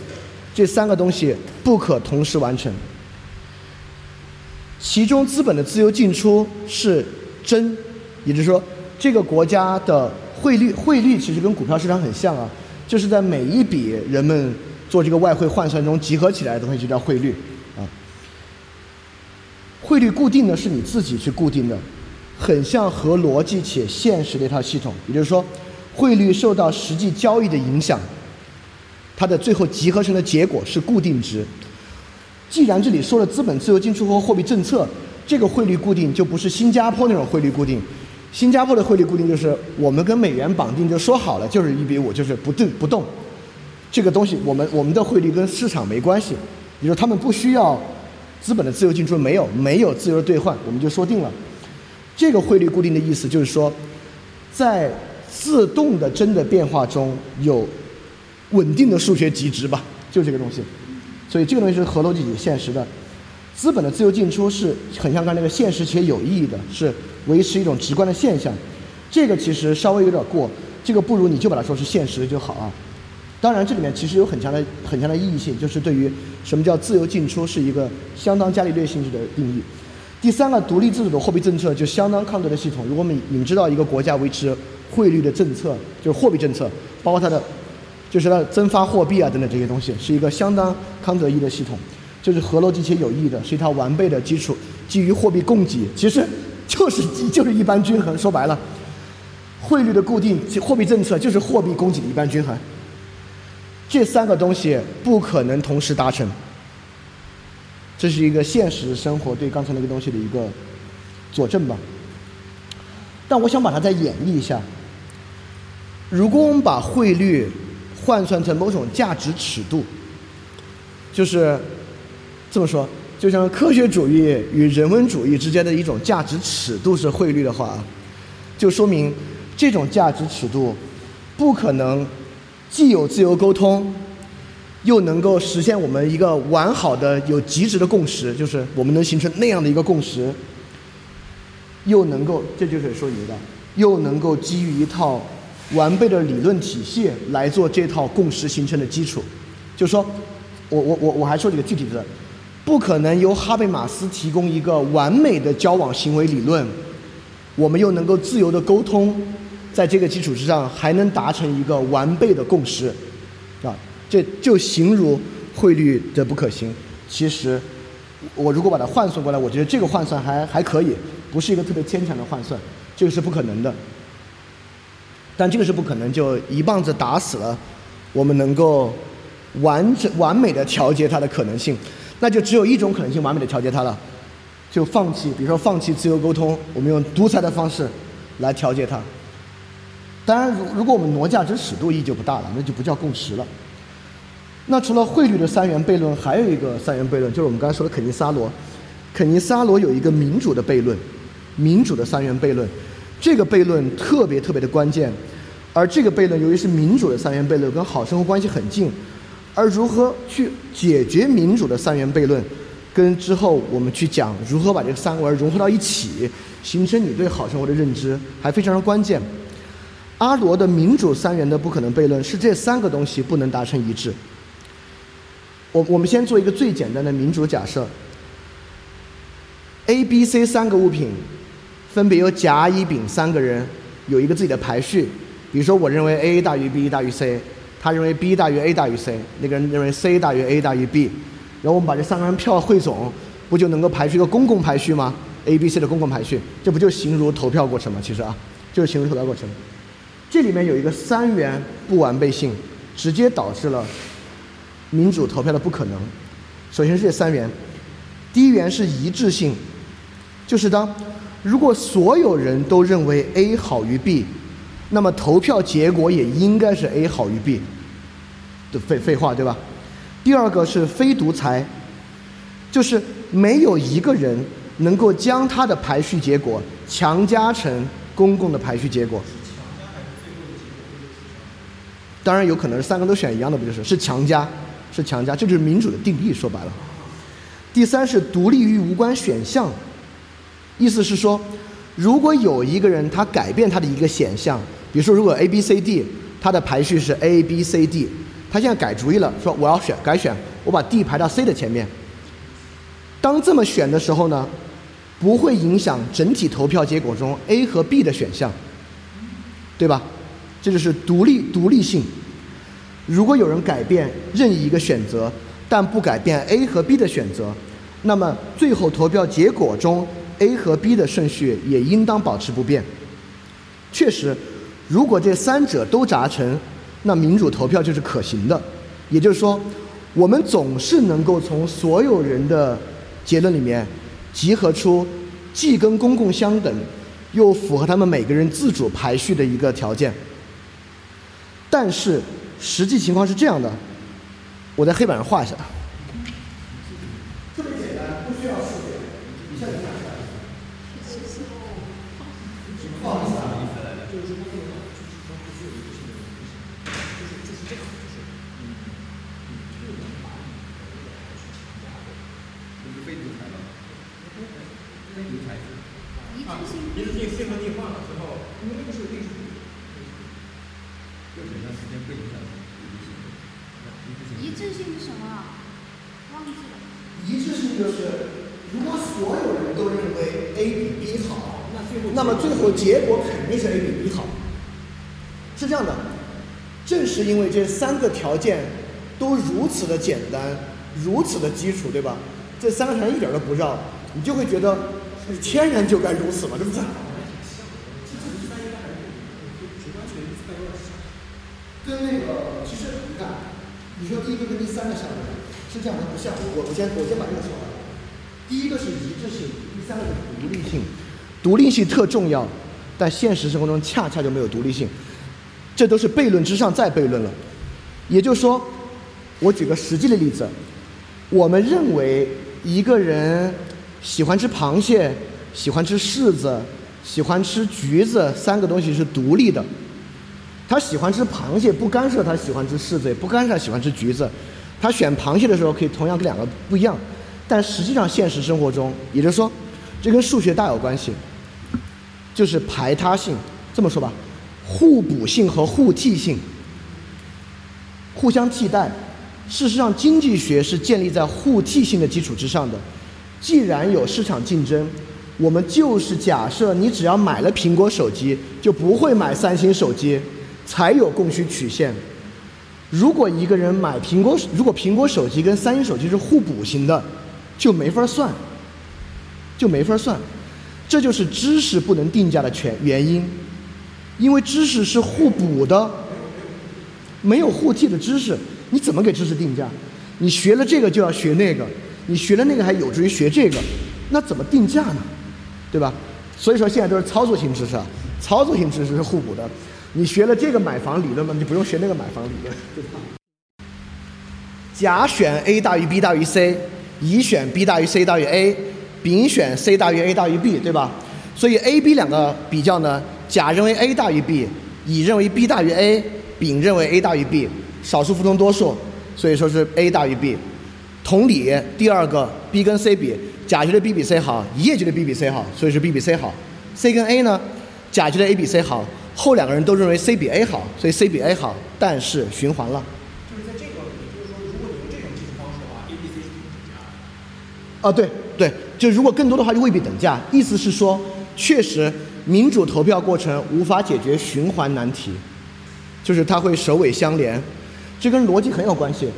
[SPEAKER 1] 这三个东西不可同时完成。其中资本的自由进出是真，也就是说，这个国家的汇率汇率其实跟股票市场很像啊，就是在每一笔人们。做这个外汇换算中集合起来的东西就叫汇率，啊，汇率固定的是你自己去固定的，很像合逻辑且现实的一套系统。也就是说，汇率受到实际交易的影响，它的最后集合成的结果是固定值。既然这里说了资本自由进出和货币政策，这个汇率固定就不是新加坡那种汇率固定。新加坡的汇率固定就是我们跟美元绑定，就说好了就是一比五，就是不动不动。这个东西，我们我们的汇率跟市场没关系，也就是他们不需要资本的自由进出，没有没有自由兑换，我们就说定了。这个汇率固定的意思就是说，在自动的真的变化中有稳定的数学极值吧，就这个东西。所以这个东西是合逻辑现实的。资本的自由进出是很像刚才那个现实且有意义的，是维持一种直观的现象。这个其实稍微有点过，这个不如你就把它说是现实就好啊。当然，这里面其实有很强的、很强的意义性，就是对于什么叫自由进出是一个相当伽利略性质的定义。第三个，独立自主的货币政策就相当康德的系统。如果我们你们知道一个国家维持汇率的政策，就是货币政策，包括它的就是它增发货币啊等等这些东西，是一个相当康德义的系统，就是合逻辑且有意义的，是一套完备的基础，基于货币供给，其实就是就是一般均衡。说白了，汇率的固定，货币政策就是货币供给的一般均衡。这三个东西不可能同时达成。这是一个现实生活对刚才那个东西的一个佐证吧。但我想把它再演绎一下。如果我们把汇率换算成某种价值尺度，就是这么说，就像科学主义与人文主义之间的一种价值尺度是汇率的话，就说明这种价值尺度不可能既有自由沟通，又能够实现我们一个完好的有极值的共识，就是我们能形成那样的一个共识，又能够这就是说你的，又能够基于一套。完备的理论体系来做这套共识形成的基础，就是说，我我我我还说几个具体的，不可能由哈贝马斯提供一个完美的交往行为理论，我们又能够自由的沟通，在这个基础之上还能达成一个完备的共识，啊，这就形如汇率的不可行。其实，我如果把它换算过来，我觉得这个换算还还可以，不是一个特别牵强的换算，这个是不可能的。但这个是不可能，就一棒子打死了我们能够完整完美的调节它的可能性，那就只有一种可能性完美的调节它了，就放弃，比如说放弃自由沟通，我们用独裁的方式来调节它。当然，如如果我们挪价值尺度意义就不大了，那就不叫共识了。那除了汇率的三元悖论，还有一个三元悖论，就是我们刚才说的肯尼萨罗。肯尼萨罗有一个民主的悖论，民主的三元悖论。这个悖论特别特别的关键，而这个悖论由于是民主的三元悖论，跟好生活关系很近，而如何去解决民主的三元悖论，跟之后我们去讲如何把这个三个融合到一起，形成你对好生活的认知，还非常的关键。阿罗的民主三元的不可能悖论是这三个东西不能达成一致。我我们先做一个最简单的民主假设，A、B、C 三个物品。分别由甲、乙、丙三个人有一个自己的排序，比如说我认为 A 大于 B 大于 C，他认为 B 大于 A 大于 C，那个人认为 C 大于 A 大于 B，然后我们把这三个人票汇总，不就能够排出一个公共排序吗？A、B、C 的公共排序，这不就形如投票过程吗？其实啊，就是形如投票过程。这里面有一个三元不完备性，直接导致了民主投票的不可能。首先是这三元，第一元是一致性，就是当。如果所有人都认为 A 好于 B，那么投票结果也应该是 A 好于 B。的废废话对吧？第二个是非独裁，就是没有一个人能够将他的排序结果强加成公共的排序结果。当然有可能是三个都选一样的，不就是是强加，是强加，这就是民主的定义。说白了，第三是独立于无关选项。意思是说，如果有一个人他改变他的一个选项，比如说如果 A B C D，他的排序是 A B C D，他现在改主意了，说我要选改选，我把 D 排到 C 的前面。当这么选的时候呢，不会影响整体投票结果中 A 和 B 的选项，对吧？这就是独立独立性。如果有人改变任意一个选择，但不改变 A 和 B 的选择，那么最后投票结果中。A 和 B 的顺序也应当保持不变。确实，如果这三者都达成，那民主投票就是可行的。也就是说，我们总是能够从所有人的结论里面集合出既跟公共相等，又符合他们每个人自主排序的一个条件。但是实际情况是这样的，我在黑板上画一下。结果肯定是 A 比 B 好，是这样的。正是因为这三个条件都如此的简单，如此的基础，对吧？这三个条件一点都不绕，你就会觉得天然就该如此嘛，对不对？跟那个其实你看，你说第一个跟第三个像不像？是这样的，不像。我我先我先把这个说完。第一个是一致性，第三个是独立性。独立性特重要，但现实生活中恰恰就没有独立性，这都是悖论之上再悖论了。也就是说，我举个实际的例子，我们认为一个人喜欢吃螃蟹、喜欢吃柿子、喜欢吃橘子三个东西是独立的。他喜欢吃螃蟹，不干涉他喜欢吃柿子，也不干涉喜欢吃橘子。他选螃蟹的时候可以同样跟两个不一样，但实际上现实生活中，也就是说，这跟数学大有关系。就是排他性，这么说吧，互补性和互替性，互相替代。事实上，经济学是建立在互替性的基础之上的。既然有市场竞争，我们就是假设你只要买了苹果手机，就不会买三星手机，才有供需曲线。如果一个人买苹果，如果苹果手机跟三星手机是互补型的，就没法算，就没法算。这就是知识不能定价的全原因，因为知识是互补的，没有互替的知识，你怎么给知识定价？你学了这个就要学那个，你学了那个还有助于学这个，那怎么定价呢？对吧？所以说现在都是操作性知识，啊，操作性知识是互补的。你学了这个买房理论嘛，你就不用学那个买房理论，对吧？甲选 A 大于 B 大于 C，乙选 B 大于 C 大于 A。丙选 C 大于 A 大于 B，对吧？所以 A、B 两个比较呢，甲认为 A 大于 B，乙认为 B 大于 A，丙认为 A 大于 B，少数服从多数，所以说是 A 大于 B。同理，第二个 B 跟 C 比，甲觉得 B 比 C 好，乙也觉得 B 比 C 好，所以是 B 比 C 好。C 跟 A 呢，甲觉得 A 比 C 好，后两个人都认为 C 比 A 好，所以 C 比 A 好，但是循环了。
[SPEAKER 2] 就是在这个，就是说，如果你用这种计数方式的话，A、B、C 是不等价的。
[SPEAKER 1] 啊，对对。就如果更多的话，就未必等价。意思是说，确实民主投票过程无法解决循环难题，就是它会首尾相连，这跟逻辑很有关系。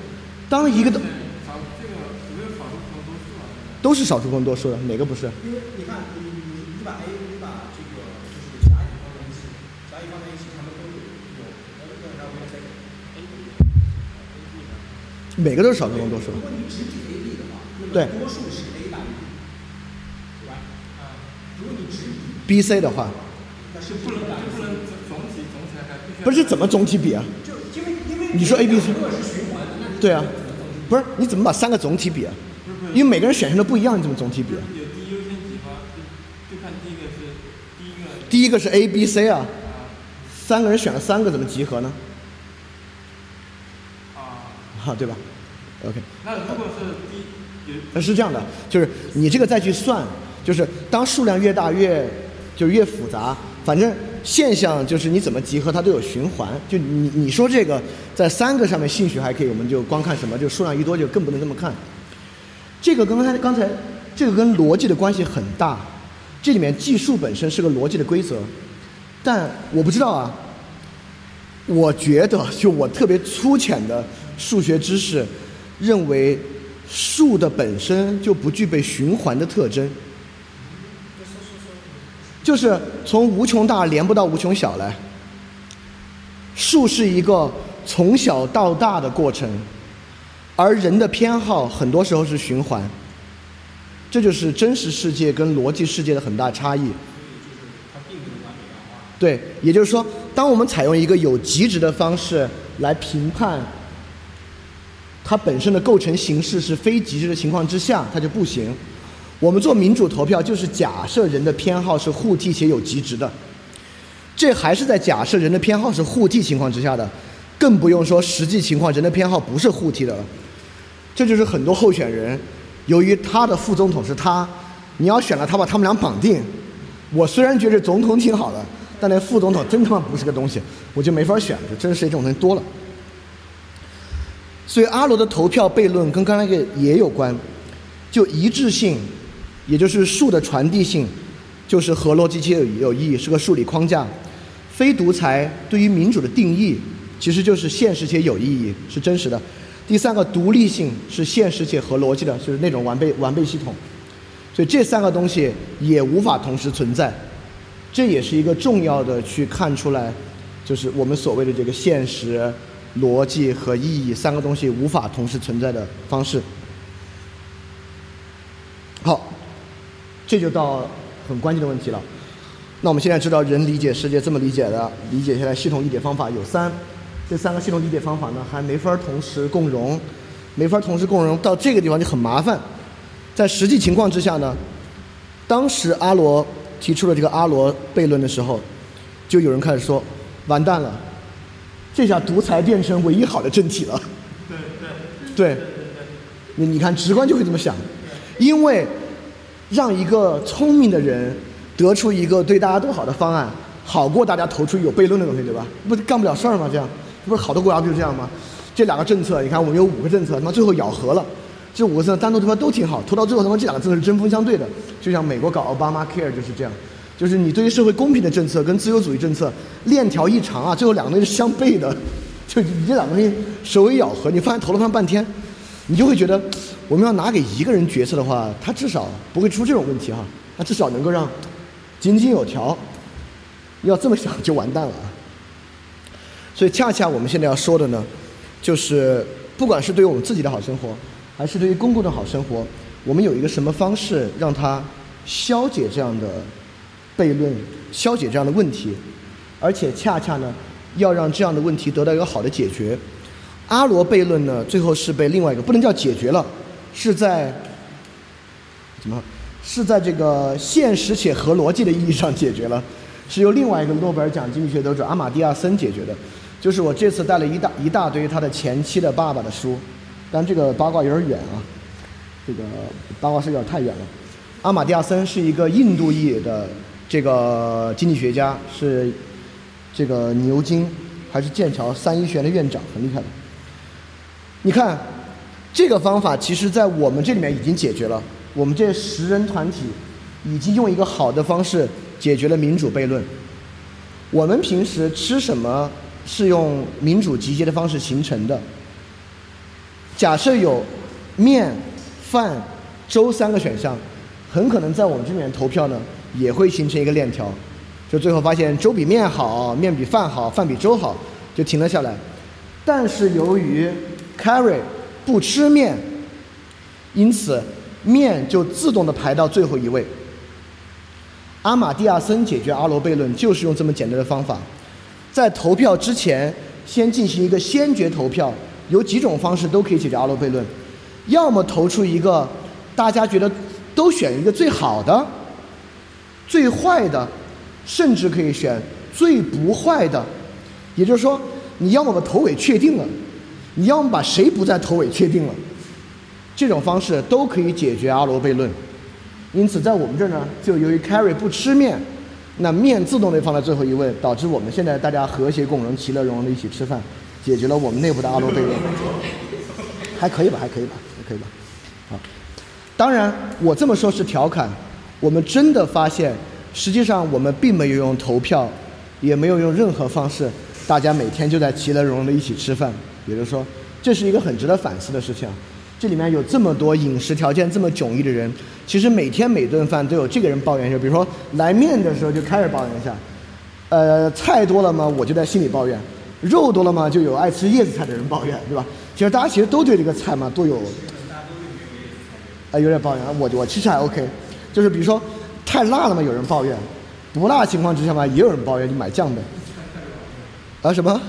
[SPEAKER 1] 当一个
[SPEAKER 3] 的，少这个有没有少数服从多数啊？
[SPEAKER 1] 都是少数服从多数的，哪个不是？
[SPEAKER 2] 因为你看，你你你把 A，你把这个就是甲乙放在一起，甲乙放在一起，他们都有有，然后我们再给 A B，A
[SPEAKER 1] B 每个都是少数服从多数。
[SPEAKER 2] 如果你只比 A B 的话，
[SPEAKER 1] 对，
[SPEAKER 2] 多数是 A 大于 B。如果你只比
[SPEAKER 1] B、C 的话，
[SPEAKER 2] 那是不能
[SPEAKER 3] 不能
[SPEAKER 1] 不是怎么总体比啊？
[SPEAKER 2] 就因为因为
[SPEAKER 1] 你说 A、B、C
[SPEAKER 2] 如果是循环的，那你
[SPEAKER 1] 对啊，不是你怎么把三个总体比啊？因为每个人选项都不一样，你怎么总体比啊？
[SPEAKER 3] 有第一优先级吗？就就看第一个是第一个。
[SPEAKER 1] 第一个是 A、B、C 啊，三个人选了三个，怎么集合呢？
[SPEAKER 3] 啊。
[SPEAKER 1] 好，对吧？OK。
[SPEAKER 3] 那如果是第
[SPEAKER 1] 那是这样的，就是你这个再去算。就是当数量越大越，就越复杂。反正现象就是你怎么集合它都有循环。就你你说这个在三个上面兴趣还可以，我们就光看什么，就数量一多就更不能这么看。这个跟刚才刚才这个跟逻辑的关系很大，这里面计数本身是个逻辑的规则，但我不知道啊。我觉得就我特别粗浅的数学知识，认为数的本身就不具备循环的特征。就是从无穷大连不到无穷小来，数是一个从小到大的过程，而人的偏好很多时候是循环，这就是真实世界跟逻辑世界的很大差异。对，也就是说，当我们采用一个有极值的方式来评判它本身的构成形式是非极值的情况之下，它就不行。我们做民主投票，就是假设人的偏好是互替且有极值的，这还是在假设人的偏好是互替情况之下的，更不用说实际情况人的偏好不是互替的了。这就是很多候选人，由于他的副总统是他，你要选了他把他们俩绑定。我虽然觉得总统挺好的，但那副总统真他妈不是个东西，我就没法选。就真是这种人多了。所以阿罗的投票悖论跟刚才那个也有关，就一致性。也就是数的传递性，就是和逻辑且有有意义，是个数理框架。非独裁对于民主的定义，其实就是现实且有意义，是真实的。第三个独立性是现实且合逻辑的，就是那种完备完备系统。所以这三个东西也无法同时存在，这也是一个重要的去看出来，就是我们所谓的这个现实、逻辑和意义三个东西无法同时存在的方式。好。这就到很关键的问题了。那我们现在知道人理解世界这么理解的，理解下来系统理解方法有三，这三个系统理解方法呢还没法同时共融，没法同时共融，到这个地方就很麻烦。在实际情况之下呢，当时阿罗提出了这个阿罗悖论的时候，就有人开始说，完蛋了，这下独裁变成唯一好的政体了。
[SPEAKER 2] 对对
[SPEAKER 1] 对，
[SPEAKER 2] 对
[SPEAKER 1] 你你看直观就会这么想，因为让一个聪明的人得出一个对大家都好的方案，好过大家投出有悖论的东西，对吧？不干不了事儿吗？这样，不是好多国家不就这样吗？这两个政策，你看我们有五个政策，他妈最后咬合了，这五个政策单独投票都挺好，投到最后他妈这两个政策是针锋相对的，就像美国搞奥巴马 Care 就是这样，就是你对于社会公平的政策跟自由主义政策链条一长啊，最后两个东西是相悖的，就你这两个东西首尾咬合，你发现投了他妈半天。你就会觉得，我们要拿给一个人决策的话，他至少不会出这种问题哈，他至少能够让井井有条。要这么想就完蛋了啊！所以恰恰我们现在要说的呢，就是不管是对于我们自己的好生活，还是对于公共的好生活，我们有一个什么方式让它消解这样的悖论，消解这样的问题，而且恰恰呢，要让这样的问题得到一个好的解决。阿罗悖论呢，最后是被另外一个不能叫解决了，是在怎么？是在这个现实且合逻辑的意义上解决了，是由另外一个诺贝尔奖经济学得主阿马蒂亚森解决的。就是我这次带了一大一大堆他的前妻的爸爸的书，但这个八卦有点远啊，这个八卦是有点太远了。阿马蒂亚森是一个印度裔的这个经济学家，是这个牛津还是剑桥三一学院的院长，很厉害的。你看，这个方法其实在我们这里面已经解决了。我们这十人团体已经用一个好的方式解决了民主悖论。我们平时吃什么是用民主集结的方式形成的？假设有面、饭、粥三个选项，很可能在我们这里面投票呢，也会形成一个链条，就最后发现粥比面好，面比饭好，饭比粥好，就停了下来。但是由于 Carry 不吃面，因此面就自动的排到最后一位。阿马蒂亚森解决阿罗悖论就是用这么简单的方法，在投票之前先进行一个先决投票，有几种方式都可以解决阿罗悖论，要么投出一个大家觉得都选一个最好的、最坏的，甚至可以选最不坏的，也就是说，你要么把头尾确定了。你要么把谁不在头尾确定了，这种方式都可以解决阿罗悖论。因此，在我们这儿呢，就由于 Carry 不吃面，那面自动被放在最后一位，导致我们现在大家和谐共荣、其乐融融的一起吃饭，解决了我们内部的阿罗悖论。还可以吧？还可以吧？还可以吧？好，当然我这么说是调侃，我们真的发现，实际上我们并没有用投票，也没有用任何方式，大家每天就在其乐融融的一起吃饭。也就是说，这是一个很值得反思的事情。这里面有这么多饮食条件这么迥异的人，其实每天每顿饭都有这个人抱怨，就比如说来面的时候就开始抱怨一下，呃，菜多了嘛，我就在心里抱怨；肉多了嘛，就有爱吃叶子菜的人抱怨，对吧？其实大家其实都对这个菜嘛都有，啊，有点抱怨。我我其实还 OK，就是比如说太辣了嘛，有人抱怨；不辣情况之下嘛，也有人抱怨，就买酱呗。啊什么？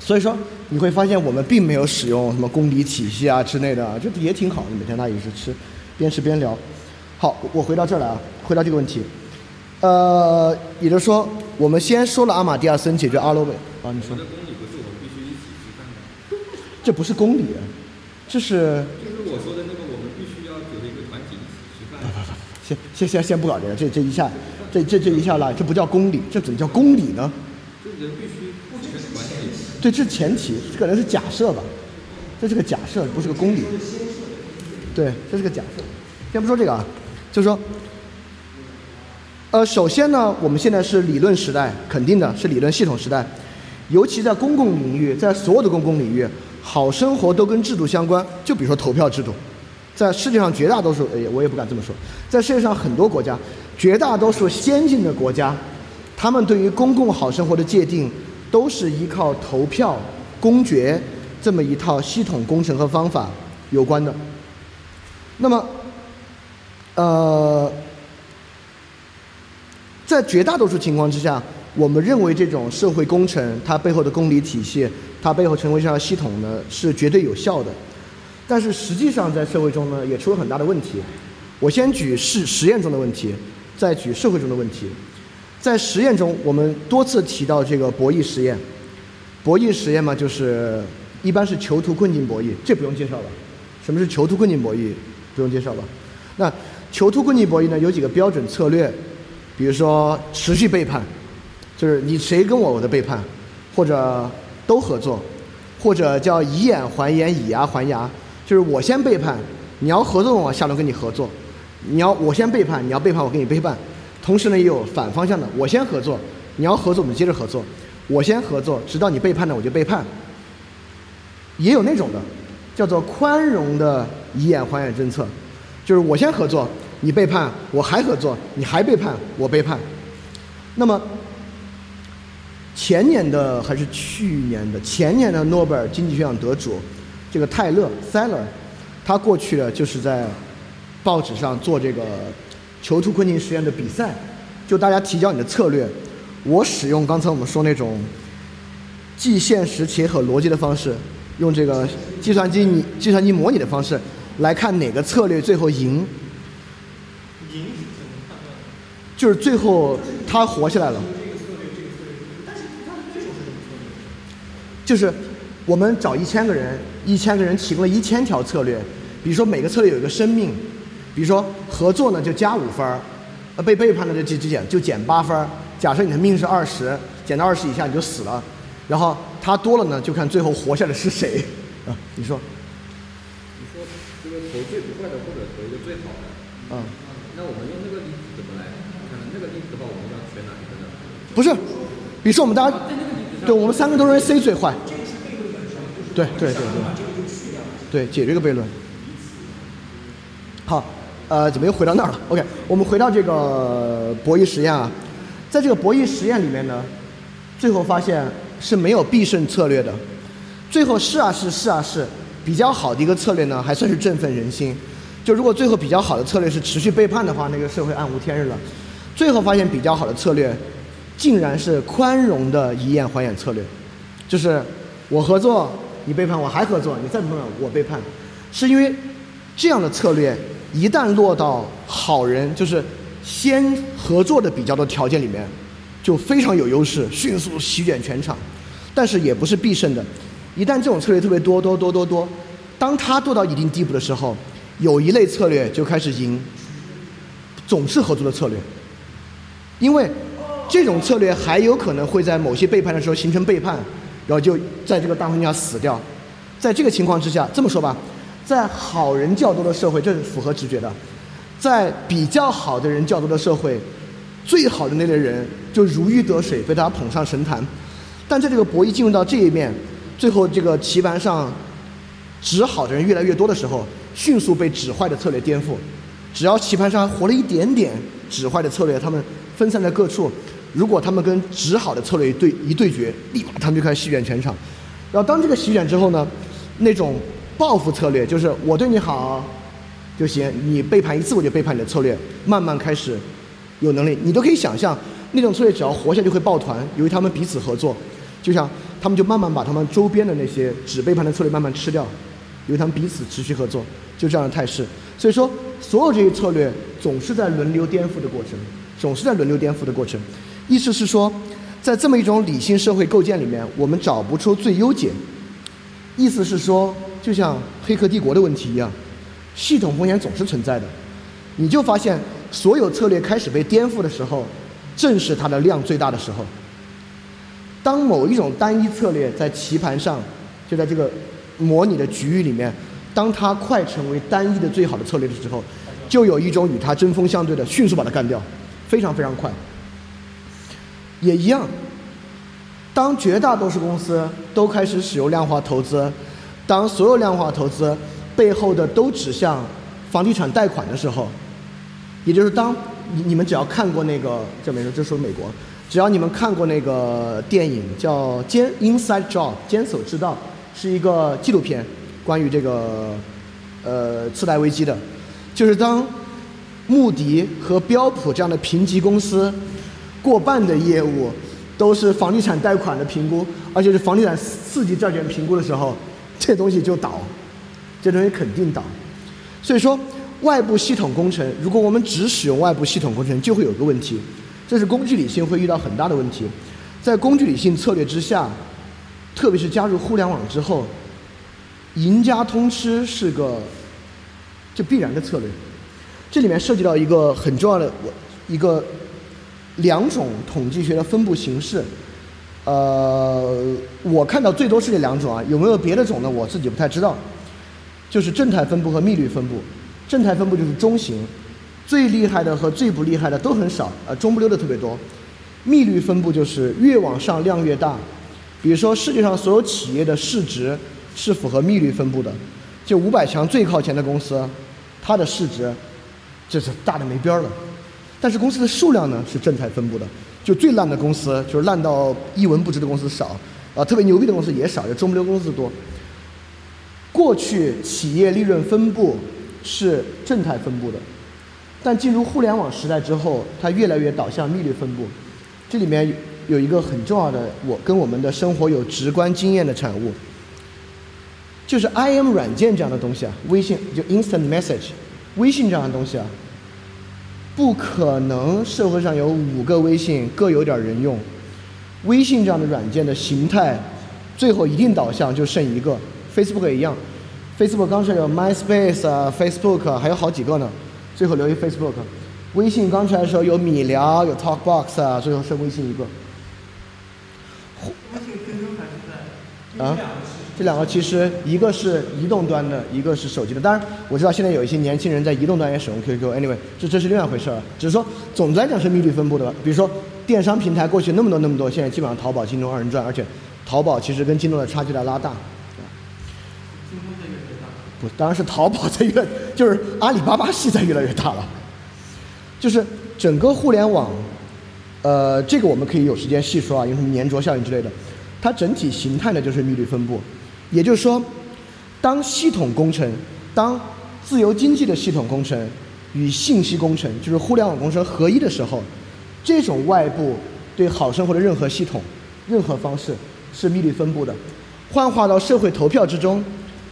[SPEAKER 1] 所以说。你会发现我们并没有使用什么公理体系啊之类的，这也挺好的。每天大家也是吃，边吃边聊。好，我回到这儿来啊，回到这个问题。呃，也就是说，我们先说了阿马蒂亚森解决阿罗韦。啊，你说。
[SPEAKER 3] 我的公理不是我们必须一起吃饭的。
[SPEAKER 1] 这不是公理，这是。
[SPEAKER 3] 就是我说的那个，我们必须要组成一个团体一起吃饭。
[SPEAKER 1] 不不不，先先先先不搞这个，这这一下，这这这一下来，这不叫公理，这怎么叫公理呢？
[SPEAKER 3] 这人必须。
[SPEAKER 1] 对，这是前提，这可能是假设吧，这是个假设，不是个公理。对，这是个假设。先不说这个啊，就是说，呃，首先呢，我们现在是理论时代，肯定的是理论系统时代，尤其在公共领域，在所有的公共领域，好生活都跟制度相关。就比如说投票制度，在世界上绝大多数，哎，我也不敢这么说，在世界上很多国家，绝大多数先进的国家，他们对于公共好生活的界定。都是依靠投票、公决这么一套系统工程和方法有关的。那么，呃，在绝大多数情况之下，我们认为这种社会工程它背后的公理体系，它背后成为这样系统呢是绝对有效的。但是实际上在社会中呢也出了很大的问题。我先举实实验中的问题，再举社会中的问题。在实验中，我们多次提到这个博弈实验。博弈实验嘛，就是一般是囚徒困境博弈，这不用介绍了。什么是囚徒困境博弈？不用介绍了。那囚徒困境博弈呢，有几个标准策略，比如说持续背叛，就是你谁跟我我的背叛，或者都合作，或者叫以眼还眼，以牙还牙，就是我先背叛，你要合作我下轮跟你合作，你要我先背叛，你要背叛我跟你背叛，同时呢也有反方向的，我先合作，你要合作我们接着合作，我先合作，直到你背叛了我就背叛，也有那种的，叫做宽容的以眼还眼政策，就是我先合作，你背叛，我还合作，你还背叛，我背叛。那么前年的还是去年的？前年的诺贝尔经济学奖得主，这个泰勒 （Seller），他过去的就是在报纸上做这个囚徒困境实验的比赛，就大家提交你的策略，我使用刚才我们说那种既现实且很逻辑的方式，用这个计算机拟计算机模拟的方式来看哪个策略最后赢，
[SPEAKER 2] 赢？
[SPEAKER 1] 就是最后他活下来了。
[SPEAKER 2] 但是他的对手是什么策略？
[SPEAKER 1] 就是我们找一千个人，一千个人提供了一千条策略，比如说每个策略有一个生命，比如说合作呢就加五分儿，呃被背叛的就就就减就减八分儿。假设你的命是二十，减到二十以下你就死了，然后他多了呢就看最后活下来是谁 啊？你说，
[SPEAKER 3] 你说这个投最不坏的，或者投一个最好的，
[SPEAKER 1] 啊、
[SPEAKER 3] 那我们用那个例子怎么来看呢？那个例子的话，我们要选哪一个呢？
[SPEAKER 1] 不是，比如说我们大家，对我们三个都认为 C 最坏，对对对对，对解决一个悖论。好，呃，怎么又回到那儿了？OK，我们回到这个博弈实验啊，在这个博弈实验里面呢，最后发现是没有必胜策略的，最后试啊试试啊试，比较好的一个策略呢，还算是振奋人心。就如果最后比较好的策略是持续背叛的话，那个社会暗无天日了。最后发现比较好的策略，竟然是宽容的以眼还眼策略，就是我合作，你背叛我还合作，你再背叛我背叛，是因为这样的策略一旦落到好人，就是先合作的比较多条件里面，就非常有优势，迅速席卷全场。但是也不是必胜的，一旦这种策略特别多多多多多，当他做到一定地步的时候，有一类策略就开始赢，总是合作的策略。因为这种策略还有可能会在某些背叛的时候形成背叛，然后就在这个大环境下死掉。在这个情况之下，这么说吧，在好人较多的社会，这是符合直觉的，在比较好的人较多的社会，最好的那类人就如鱼得水，被大家捧上神坛。但在这个博弈进入到这一面，最后这个棋盘上指好的人越来越多的时候，迅速被指坏的策略颠覆。只要棋盘上还活了一点点指坏的策略，他们分散在各处。如果他们跟指好的策略一对一对决，立马他们就开始席卷全场。然后当这个席卷之后呢，那种报复策略，就是我对你好就行，你背叛一次我就背叛你的策略，慢慢开始有能力。你都可以想象，那种策略只要活下就会抱团，由于他们彼此合作，就像他们就慢慢把他们周边的那些只背叛的策略慢慢吃掉，由于他们彼此持续合作，就这样的态势。所以说，所有这些策略总是在轮流颠覆的过程，总是在轮流颠覆的过程。意思是说，在这么一种理性社会构建里面，我们找不出最优解。意思是说，就像《黑客帝国》的问题一样，系统风险总是存在的。你就发现，所有策略开始被颠覆的时候，正是它的量最大的时候。当某一种单一策略在棋盘上，就在这个模拟的局域里面，当它快成为单一的最好的策略的时候，就有一种与它针锋相对的，迅速把它干掉，非常非常快。也一样，当绝大多数公司都开始使用量化投资，当所有量化投资背后的都指向房地产贷款的时候，也就是当你你们只要看过那个，这没说，这说美国，只要你们看过那个电影叫《坚 Inside Job》坚守之道，是一个纪录片，关于这个呃次贷危机的，就是当穆迪和标普这样的评级公司过半的业务都是房地产贷款的评估，而且是房地产四级债券评估的时候，这东西就倒，这东西肯定倒。所以说，外部系统工程，如果我们只使用外部系统工程，就会有个问题，这是工具理性会遇到很大的问题。在工具理性策略之下，特别是加入互联网之后，赢家通吃是个就必然的策略。这里面涉及到一个很重要的我一个两种统计学的分布形式。呃，我看到最多是这两种啊，有没有别的种呢？我自己不太知道。就是正态分布和幂律分布，正态分布就是中型，最厉害的和最不厉害的都很少，呃，中不溜的特别多。幂律分布就是越往上量越大，比如说世界上所有企业的市值是符合幂律分布的，就五百强最靠前的公司，它的市值就是大的没边儿了。但是公司的数量呢是正态分布的，就最烂的公司就是烂到一文不值的公司少，啊，特别牛逼的公司也少，就中不溜公司多。过去企业利润分布是正态分布的，但进入互联网时代之后，它越来越导向幂律分布。这里面有一个很重要的，我跟我们的生活有直观经验的产物，就是 IM 软件这样的东西啊，微信就 Instant Message，微信这样的东西啊，不可能社会上有五个微信各有点人用，微信这样的软件的形态，最后一定导向就剩一个。Facebook 也一样，Facebook 刚出来有 MySpace 啊，Facebook 还有好几个呢，最后留一 Facebook。微信刚出来的时候有米聊，有 TalkBox 啊，最后剩微信一个。
[SPEAKER 2] 微信 QQ 还是在？
[SPEAKER 1] 啊，这两个其实一个是移动端的，一个是手机的。当然我知道现在有一些年轻人在移动端也使用 QQ。Anyway，这这是另外一回事儿。只是说总的来讲是幂律分布的。比如说电商平台过去那么多那么多，现在基本上淘宝、京东二人转，而且淘宝其实跟京东的差距在拉大。京东在越大不，当然是淘宝在越，就是阿里巴巴系在越来越大了。就是整个互联网，呃，这个我们可以有时间细说啊，有什么粘着效应之类的。它整体形态呢就是幂律分布，也就是说，当系统工程、当自由经济的系统工程与信息工程，就是互联网工程合一的时候，这种外部对好生活的任何系统、任何方式是幂律分布的。幻化到社会投票之中。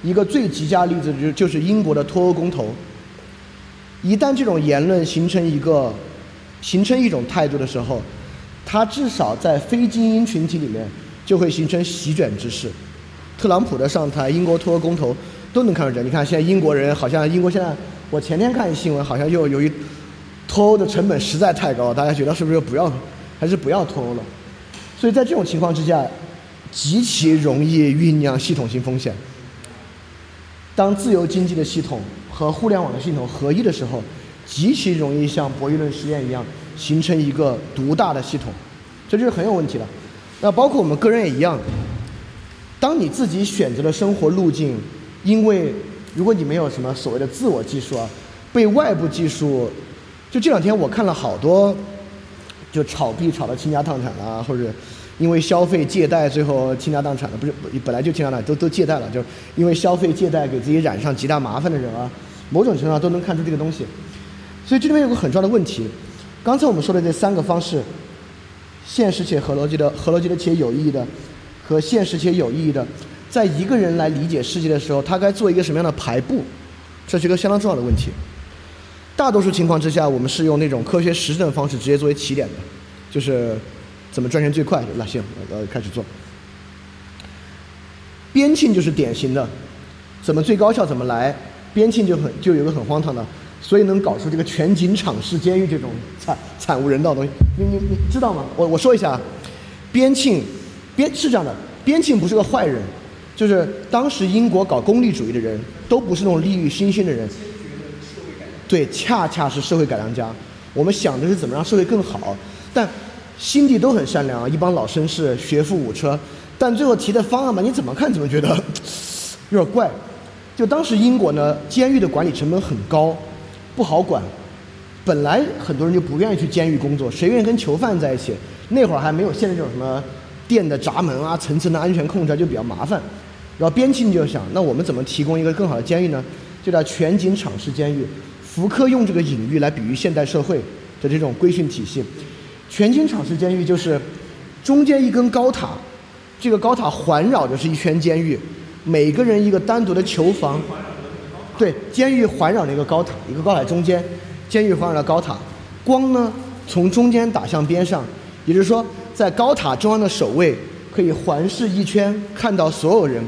[SPEAKER 1] 一个最极佳例子就就是英国的脱欧公投。一旦这种言论形成一个形成一种态度的时候，它至少在非精英群体里面就会形成席卷之势。特朗普的上台，英国脱欧公投都能看出来。你看现在英国人好像英国现在，我前天看新闻，好像又由于脱欧的成本实在太高，大家觉得是不是不要还是不要脱欧了？所以在这种情况之下，极其容易酝酿系统性风险。当自由经济的系统和互联网的系统合一的时候，极其容易像博弈论实验一样形成一个独大的系统，这就是很有问题的。那包括我们个人也一样。当你自己选择的生活路径，因为如果你没有什么所谓的自我技术啊，被外部技术，就这两天我看了好多，就炒币炒到倾家荡产啊，或者。因为消费借贷，最后倾家荡产了，不是本来就倾家荡产，都都借贷了，就是因为消费借贷给自己染上极大麻烦的人啊，某种程度上都能看出这个东西。所以这里面有个很重要的问题，刚才我们说的这三个方式，现实且合逻辑的、合逻辑的且有意义的，和现实且有意义的，在一个人来理解世界的时候，他该做一个什么样的排布，这是一个相当重要的问题。大多数情况之下，我们是用那种科学实证的方式直接作为起点的，就是。怎么赚钱最快？那行，呃，开始做。边沁就是典型的，怎么最高效怎么来。边沁就很就有个很荒唐的，所以能搞出这个全景敞式监狱这种惨惨无人道的东西。你你你知道吗？我我说一下啊，边沁边是这样的，边沁不是个坏人，就是当时英国搞功利主义的人都不是那种利欲熏心的人。对，恰恰是社会改良家。我们想的是怎么让社会更好，但。心地都很善良啊，一帮老绅士，学富五车，但最后提的方案吧，你怎么看怎么觉得 有点怪。就当时英国呢，监狱的管理成本很高，不好管。本来很多人就不愿意去监狱工作，谁愿意跟囚犯在一起？那会儿还没有现在这种什么电的闸门啊，层层的安全控制就比较麻烦。然后边沁就想，那我们怎么提供一个更好的监狱呢？就叫全景敞式监狱。福柯用这个隐喻来比喻现代社会的这种规训体系。全景场式监狱就是中间一根高塔，这个高塔环绕着是一圈监狱，每个人一个单独的囚房。对，监狱环绕着一个高塔，一个高塔中间，监狱环绕着高塔，光呢从中间打向边上，也就是说，在高塔中央的守卫可以环视一圈，看到所有人，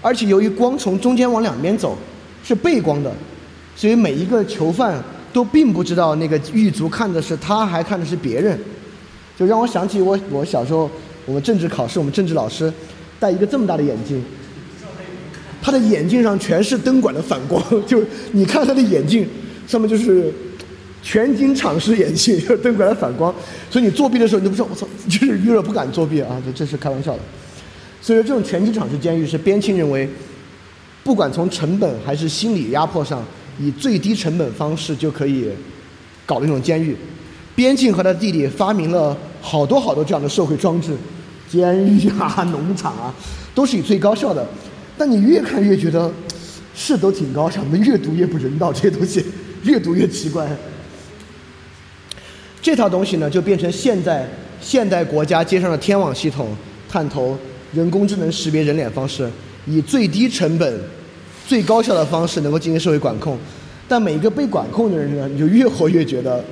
[SPEAKER 1] 而且由于光从中间往两边走，是背光的，所以每一个囚犯都并不知道那个狱卒看的是他，还看的是别人，就让我想起我我小时候我们政治考试，我们政治老师戴一个这么大的眼镜。他的眼镜上全是灯管的反光，就你看他的眼镜上面就是全景场式眼镜，就是灯管的反光，所以你作弊的时候你都不知道，我操，就是有点不敢作弊啊，这这是开玩笑的。所以说这种全景场式监狱是边沁认为，不管从成本还是心理压迫上，以最低成本方式就可以搞的一种监狱。边沁和他弟弟发明了好多好多这样的社会装置，监狱啊、农场啊，都是以最高效的。但你越看越觉得是都挺高尚的，越读越不人道，这些东西越读越奇怪。这套东西呢，就变成现在现代国家接上的天网系统，探头人工智能识别人脸方式，以最低成本、最高效的方式能够进行社会管控。但每一个被管控的人呢，你就越活越觉得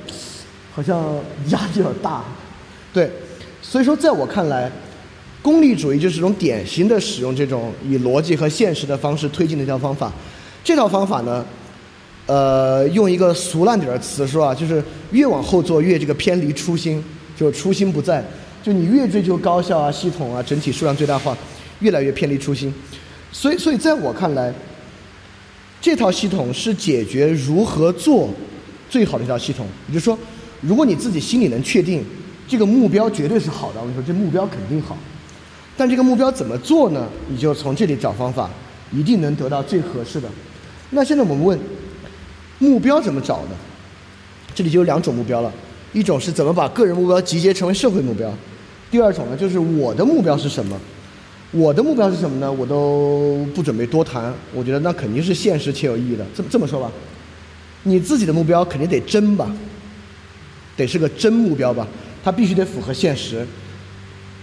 [SPEAKER 1] 好像压力有点大。对，所以说在我看来。功利主义就是一种典型的使用这种以逻辑和现实的方式推进的一套方法。这套方法呢，呃，用一个俗烂点的词说啊，就是越往后做越这个偏离初心，就初心不在。就你越追求高效啊、系统啊、整体数量最大化，越来越偏离初心。所以，所以在我看来，这套系统是解决如何做最好的一套系统。也就是说，如果你自己心里能确定这个目标绝对是好的，我跟你说，这目标肯定好。但这个目标怎么做呢？你就从这里找方法，一定能得到最合适的。那现在我们问，目标怎么找呢？这里就有两种目标了，一种是怎么把个人目标集结成为社会目标，第二种呢就是我的目标是什么？我的目标是什么呢？我都不准备多谈，我觉得那肯定是现实且有意义的。这么这么说吧，你自己的目标肯定得真吧，得是个真目标吧，它必须得符合现实。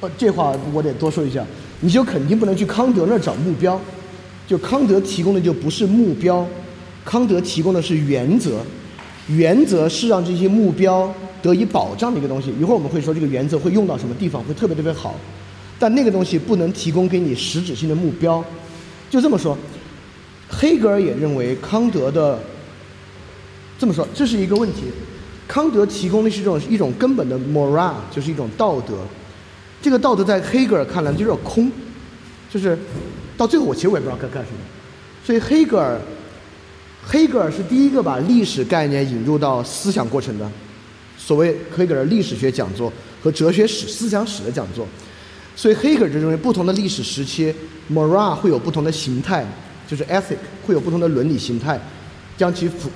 [SPEAKER 1] 呃，这话我得多说一下，你就肯定不能去康德那儿找目标，就康德提供的就不是目标，康德提供的是原则，原则是让这些目标得以保障的一个东西。一会儿我们会说这个原则会用到什么地方，会特别特别好，但那个东西不能提供给你实质性的目标。就这么说，黑格尔也认为康德的这么说，这是一个问题。康德提供的是一种一种根本的 moral，就是一种道德。这个道德在黑格尔看来就有点空，就是到最后我其实我也不知道该干什么。所以黑格尔，黑格尔是第一个把历史概念引入到思想过程的，所谓黑格尔历史学讲座和哲学史、思想史的讲座。所以黑格尔就认为不同的历史时期，mora 会有不同的形态，就是 ethic 会有不同的伦理形态，将其赋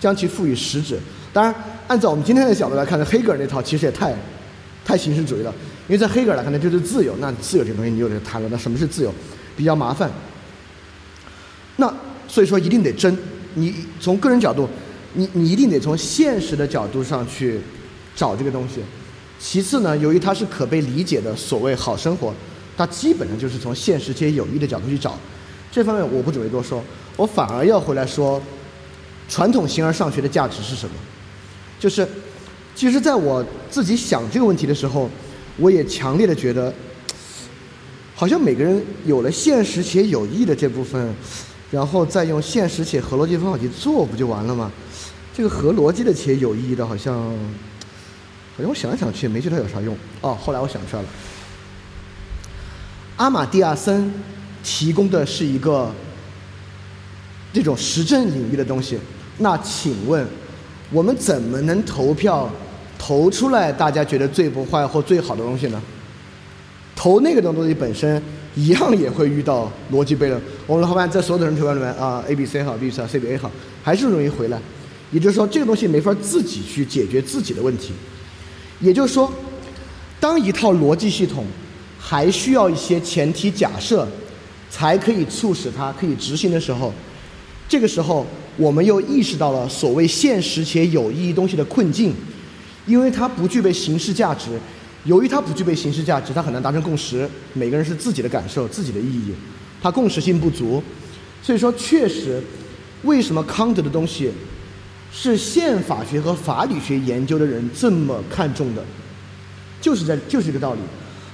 [SPEAKER 1] 将其赋予实质。当然，按照我们今天的角度来看，呢黑格尔那套其实也太太形式主义了。因为在黑格尔来看呢，就是自由。那自由这东西，你又得谈了。那什么是自由？比较麻烦。那所以说，一定得真。你从个人角度，你你一定得从现实的角度上去找这个东西。其次呢，由于它是可被理解的所谓好生活，它基本上就是从现实且有益的角度去找。这方面我不准备多说，我反而要回来说，传统形而上学的价值是什么？就是，其实在我自己想这个问题的时候。我也强烈的觉得，好像每个人有了现实且有益的这部分，然后再用现实且合逻辑方法去做，不就完了吗？这个合逻辑的且有意义的，好像，好像我想来想去也没觉得有啥用。哦，后来我想出来了，阿马蒂亚森提供的是一个这种实证领域的东西。那请问，我们怎么能投票？投出来，大家觉得最不坏或最好的东西呢？投那个东西本身一样也会遇到逻辑悖论。我们的伙伴在所有的人投票里面啊，A、B、C 好，B、C 好、C、B、A 好，还是容易回来。也就是说，这个东西没法自己去解决自己的问题。也就是说，当一套逻辑系统还需要一些前提假设才可以促使它可以执行的时候，这个时候我们又意识到了所谓现实且有意义东西的困境。因为它不具备形式价值。由于它不具备形式价值，它很难达成共识。每个人是自己的感受、自己的意义，它共识性不足。所以说，确实，为什么康德的东西是宪法学和法理学研究的人这么看重的？就是在就是这个道理。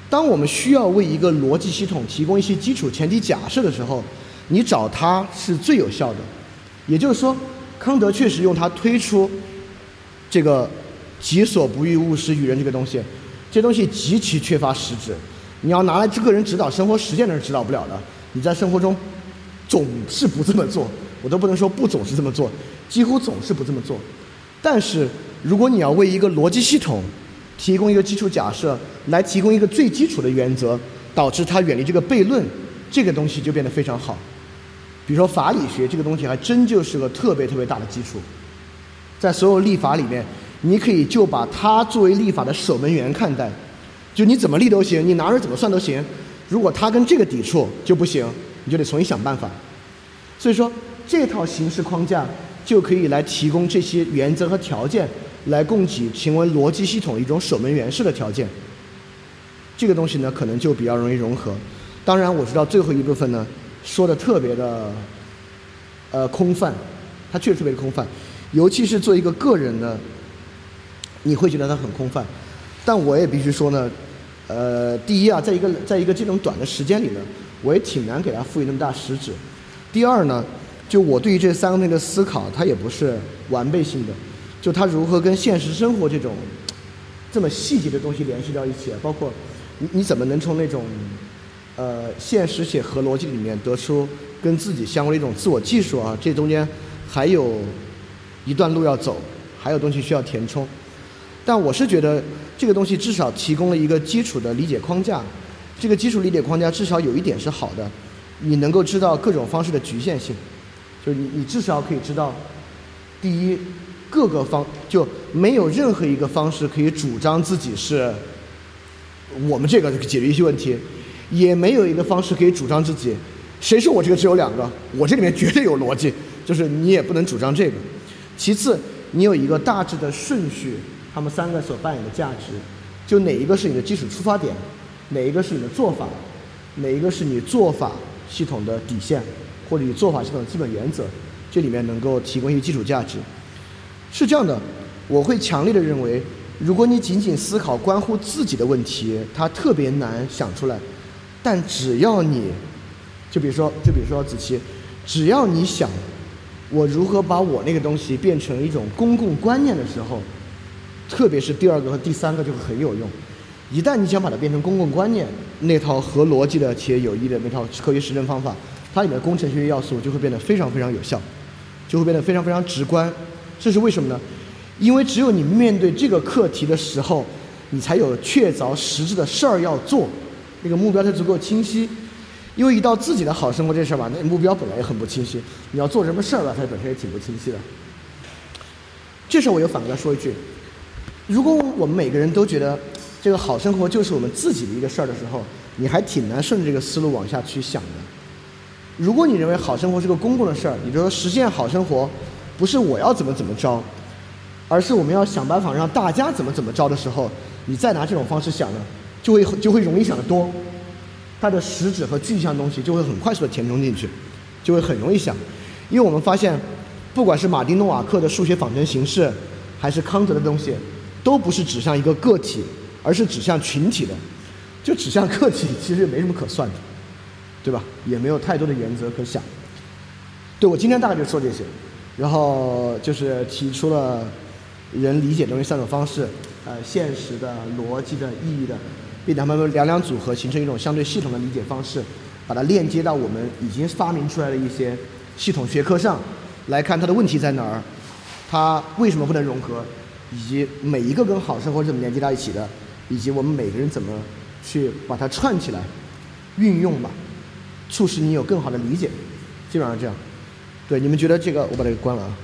[SPEAKER 1] 当我们需要为一个逻辑系统提供一些基础前提假设的时候，你找他是最有效的。也就是说，康德确实用他推出这个“己所不欲，勿施于人”这个东西。这东西极其缺乏实质，你要拿来个人指导生活实践的人指导不了的。你在生活中总是不这么做，我都不能说不总是这么做，几乎总是不这么做。但是如果你要为一个逻辑系统提供一个基础假设，来提供一个最基础的原则，导致它远离这个悖论，这个东西就变得非常好。比如说法理学这个东西，还真就是个特别特别大的基础，在所有立法里面。你可以就把它作为立法的守门员看待，就你怎么立都行，你拿着怎么算都行。如果它跟这个抵触就不行，你就得重新想办法。所以说，这套形式框架就可以来提供这些原则和条件，来供给行为逻辑系统一种守门员式的条件。这个东西呢，可能就比较容易融合。当然，我知道最后一部分呢，说的特别的，呃，空泛，它确实特别空泛，尤其是做一个个人的。你会觉得它很空泛，但我也必须说呢，呃，第一啊，在一个在一个这种短的时间里呢，我也挺难给它赋予那么大实质。第二呢，就我对于这三个东西的思考，它也不是完备性的，就它如何跟现实生活这种这么细节的东西联系到一起，包括你你怎么能从那种呃现实且合逻辑里面得出跟自己相关的一种自我技术啊？这中间还有一段路要走，还有东西需要填充。但我是觉得这个东西至少提供了一个基础的理解框架，这个基础理解框架至少有一点是好的，你能够知道各种方式的局限性，就是你你至少可以知道，第一，各个方就没有任何一个方式可以主张自己是我们这个解决一些问题，也没有一个方式可以主张自己，谁说我这个只有两个，我这里面绝对有逻辑，就是你也不能主张这个。其次，你有一个大致的顺序。他们三个所扮演的价值，就哪一个是你的基础出发点，哪一个是你的做法，哪一个是你做法系统的底线，或者你做法系统的基本原则，这里面能够提供一些基础价值。是这样的，我会强烈的认为，如果你仅仅思考关乎自己的问题，它特别难想出来。但只要你，就比如说，就比如说子琪，只要你想，我如何把我那个东西变成一种公共观念的时候。特别是第二个和第三个就会很有用。一旦你想把它变成公共观念，那套合逻辑的且有益的那套科学实证方法，它里面的工程学要素就会变得非常非常有效，就会变得非常非常直观。这是为什么呢？因为只有你面对这个课题的时候，你才有确凿实质的事儿要做，那个目标才足够清晰。因为一到自己的好生活这事儿吧，那目标本来也很不清晰，你要做什么事儿吧，它本身也挺不清晰的。这时候我又反过来说一句。如果我们每个人都觉得这个好生活就是我们自己的一个事儿的时候，你还挺难顺着这个思路往下去想的。如果你认为好生活是个公共的事儿，你就说实现好生活不是我要怎么怎么着，而是我们要想办法让大家怎么怎么着的时候，你再拿这种方式想呢，就会就会容易想得多，它的实质和具象东西就会很快速的填充进去，就会很容易想。因为我们发现，不管是马丁诺瓦克的数学仿真形式，还是康德的东西。都不是指向一个个体，而是指向群体的。就指向个体，其实也没什么可算的，对吧？也没有太多的原则可想。对我今天大概就说这些，然后就是提出了人理解东西三种方式：呃，现实的、逻辑的、意义的，并且它们两两组合，形成一种相对系统的理解方式，把它链接到我们已经发明出来的一些系统学科上来看它的问题在哪儿，它为什么不能融合？以及每一个跟好生活怎么连接到一起的，以及我们每个人怎么去把它串起来、运用吧，促使你有更好的理解，基本上这样。对，你们觉得这个，我把这个关了啊。